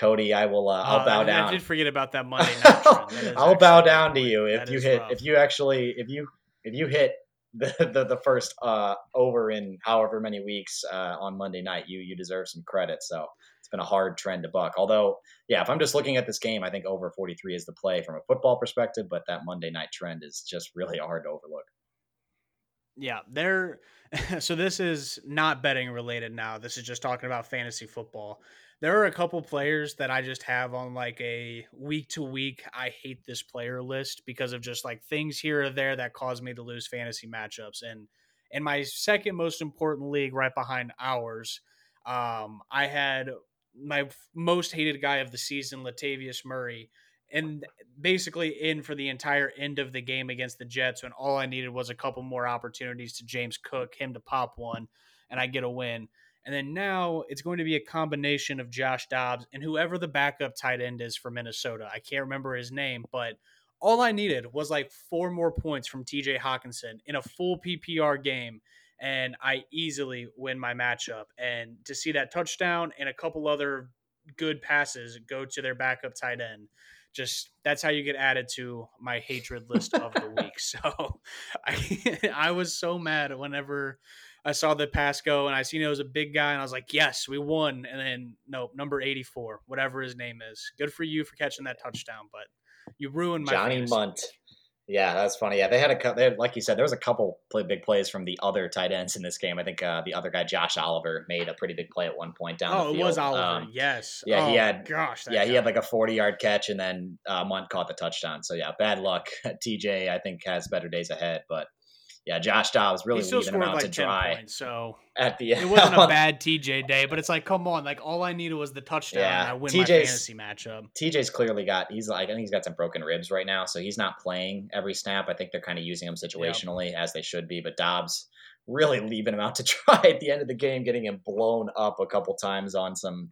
Kody, I will. Uh, I'll uh, bow down. I did forget about that Monday night. I'll bow down to you if you hit. Rough. If you actually, if you if you hit the the, the first uh, over in however many weeks uh, on Monday night, you you deserve some credit. So it's been a hard trend to buck. Although, yeah, if I'm just looking at this game, I think over 43 is the play from a football perspective. But that Monday night trend is just really hard to overlook. Yeah, they're so this is not betting related now. This is just talking about fantasy football there are a couple players that I just have on like a week to week. I hate this player list because of just like things here or there that cause me to lose fantasy matchups. And in my second most important league, right behind ours, um, I had my most hated guy of the season, Latavius Murray, and basically in for the entire end of the game against the Jets when all I needed was a couple more opportunities to James Cook, him to pop one, and I get a win. And then now it's going to be a combination of Josh Dobbs and whoever the backup tight end is for Minnesota. I can't remember his name, but all I needed was like four more points from TJ Hockenson in a full PPR game. And I easily win my matchup. And to see that touchdown and a couple other good passes go to their backup tight end, just that's how you get added to my hatred list of the week. So I, I was so mad whenever I saw the pass go and I seen it was a big guy and I was like, yes, we won. And then nope, number 84, whatever his name is. Good for you for catching that touchdown, but you ruined my Johnny fantasy. Mundt. Yeah, that's funny. Yeah, they had a they had, like you said, there was a couple play, big plays from the other tight ends in this game. I think uh, the other guy, Josh Oliver, made a pretty big play at one point down. Oh, it was Oliver. Um, yes. Yeah, oh, he had. Gosh. Yeah, guy. he had like a forty-yard catch, and then uh, Mundt caught the touchdown. So yeah, bad luck. TJ, I think, has better days ahead, but yeah, Josh Dobbs really leaving him out like to dry. Points, so at the end, it wasn't a bad TJ day, but it's like, come on, like all I needed was the touchdown. Yeah, and I win TJ's, my fantasy matchup. TJ's clearly got he's like I think he's got some broken ribs right now, so he's not playing every snap. I think they're kind of using him situationally yep. as they should be, but Dobbs really leaving him out to dry at the end of the game, getting him blown up a couple times on some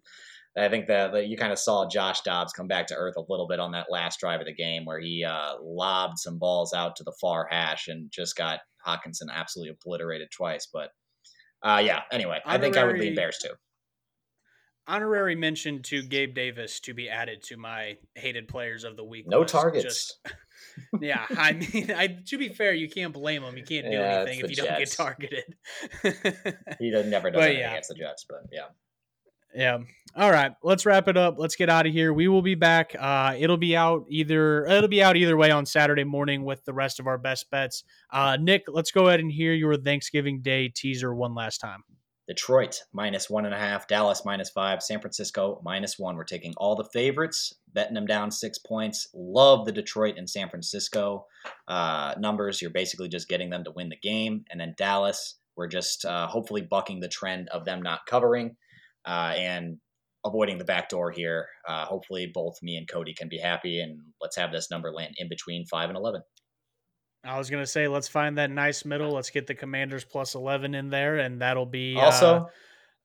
I think that, that you kind of saw Josh Dobbs come back to earth a little bit on that last drive of the game where he uh, lobbed some balls out to the far hash and just got Hockenson absolutely obliterated twice. But uh, yeah, anyway, honorary, I think I would lean Bears too. Honorary mention to Gabe Davis to be added to my hated players of the week. No list. targets. Just, yeah, I mean, I, to be fair, you can't blame him. You can't do yeah, anything if you Jets. don't get targeted. he never does but, anything yeah. against the Jets, but yeah. Yeah. All right. Let's wrap it up. Let's get out of here. We will be back. Uh, it'll be out either it'll be out either way on Saturday morning with the rest of our best bets. Uh, Nick, let's go ahead and hear your Thanksgiving Day teaser one last time. Detroit minus one and a half, Dallas minus five, San Francisco minus one. We're taking all the favorites, betting them down six points. Love the Detroit and San Francisco uh, numbers. You're basically just getting them to win the game. And then Dallas, we're just uh, hopefully bucking the trend of them not covering uh, and avoiding the back door here. Uh, hopefully, both me and Kody can be happy, and let's have this number land in between five and eleven. I was gonna say, let's find that nice middle. Let's get the Commanders plus eleven in there, and that'll be also. Uh,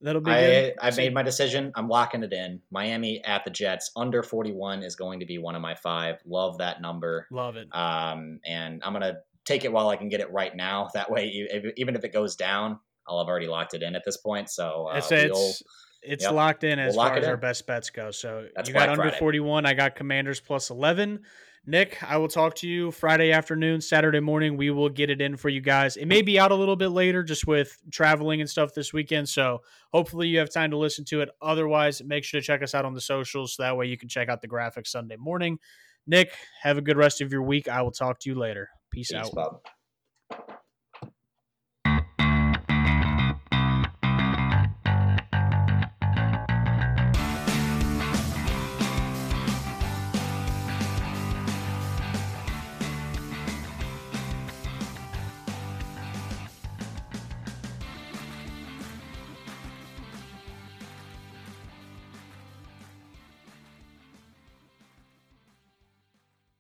that'll be. I I made my decision. I'm locking it in. Miami at the Jets under 41 is going to be one of my five. Love that number. Love it. Um, and I'm gonna take it while I can get it right now. That way, even if it goes down, I'll have already locked it in at this point. So uh, it's, it's it's yep. locked in as we'll far as in. our best bets go. So That's you got under Friday. 41. I got Commanders plus 11. Nick, I will talk to you Friday afternoon, Saturday morning. We will get it in for you guys. It may be out a little bit later just with traveling and stuff this weekend. So hopefully you have time to listen to it. Otherwise, make sure to check us out on the socials. So that way you can check out the graphics Sunday morning. Nick, have a good rest of your week. I will talk to you later. Peace, Peace out. Bob.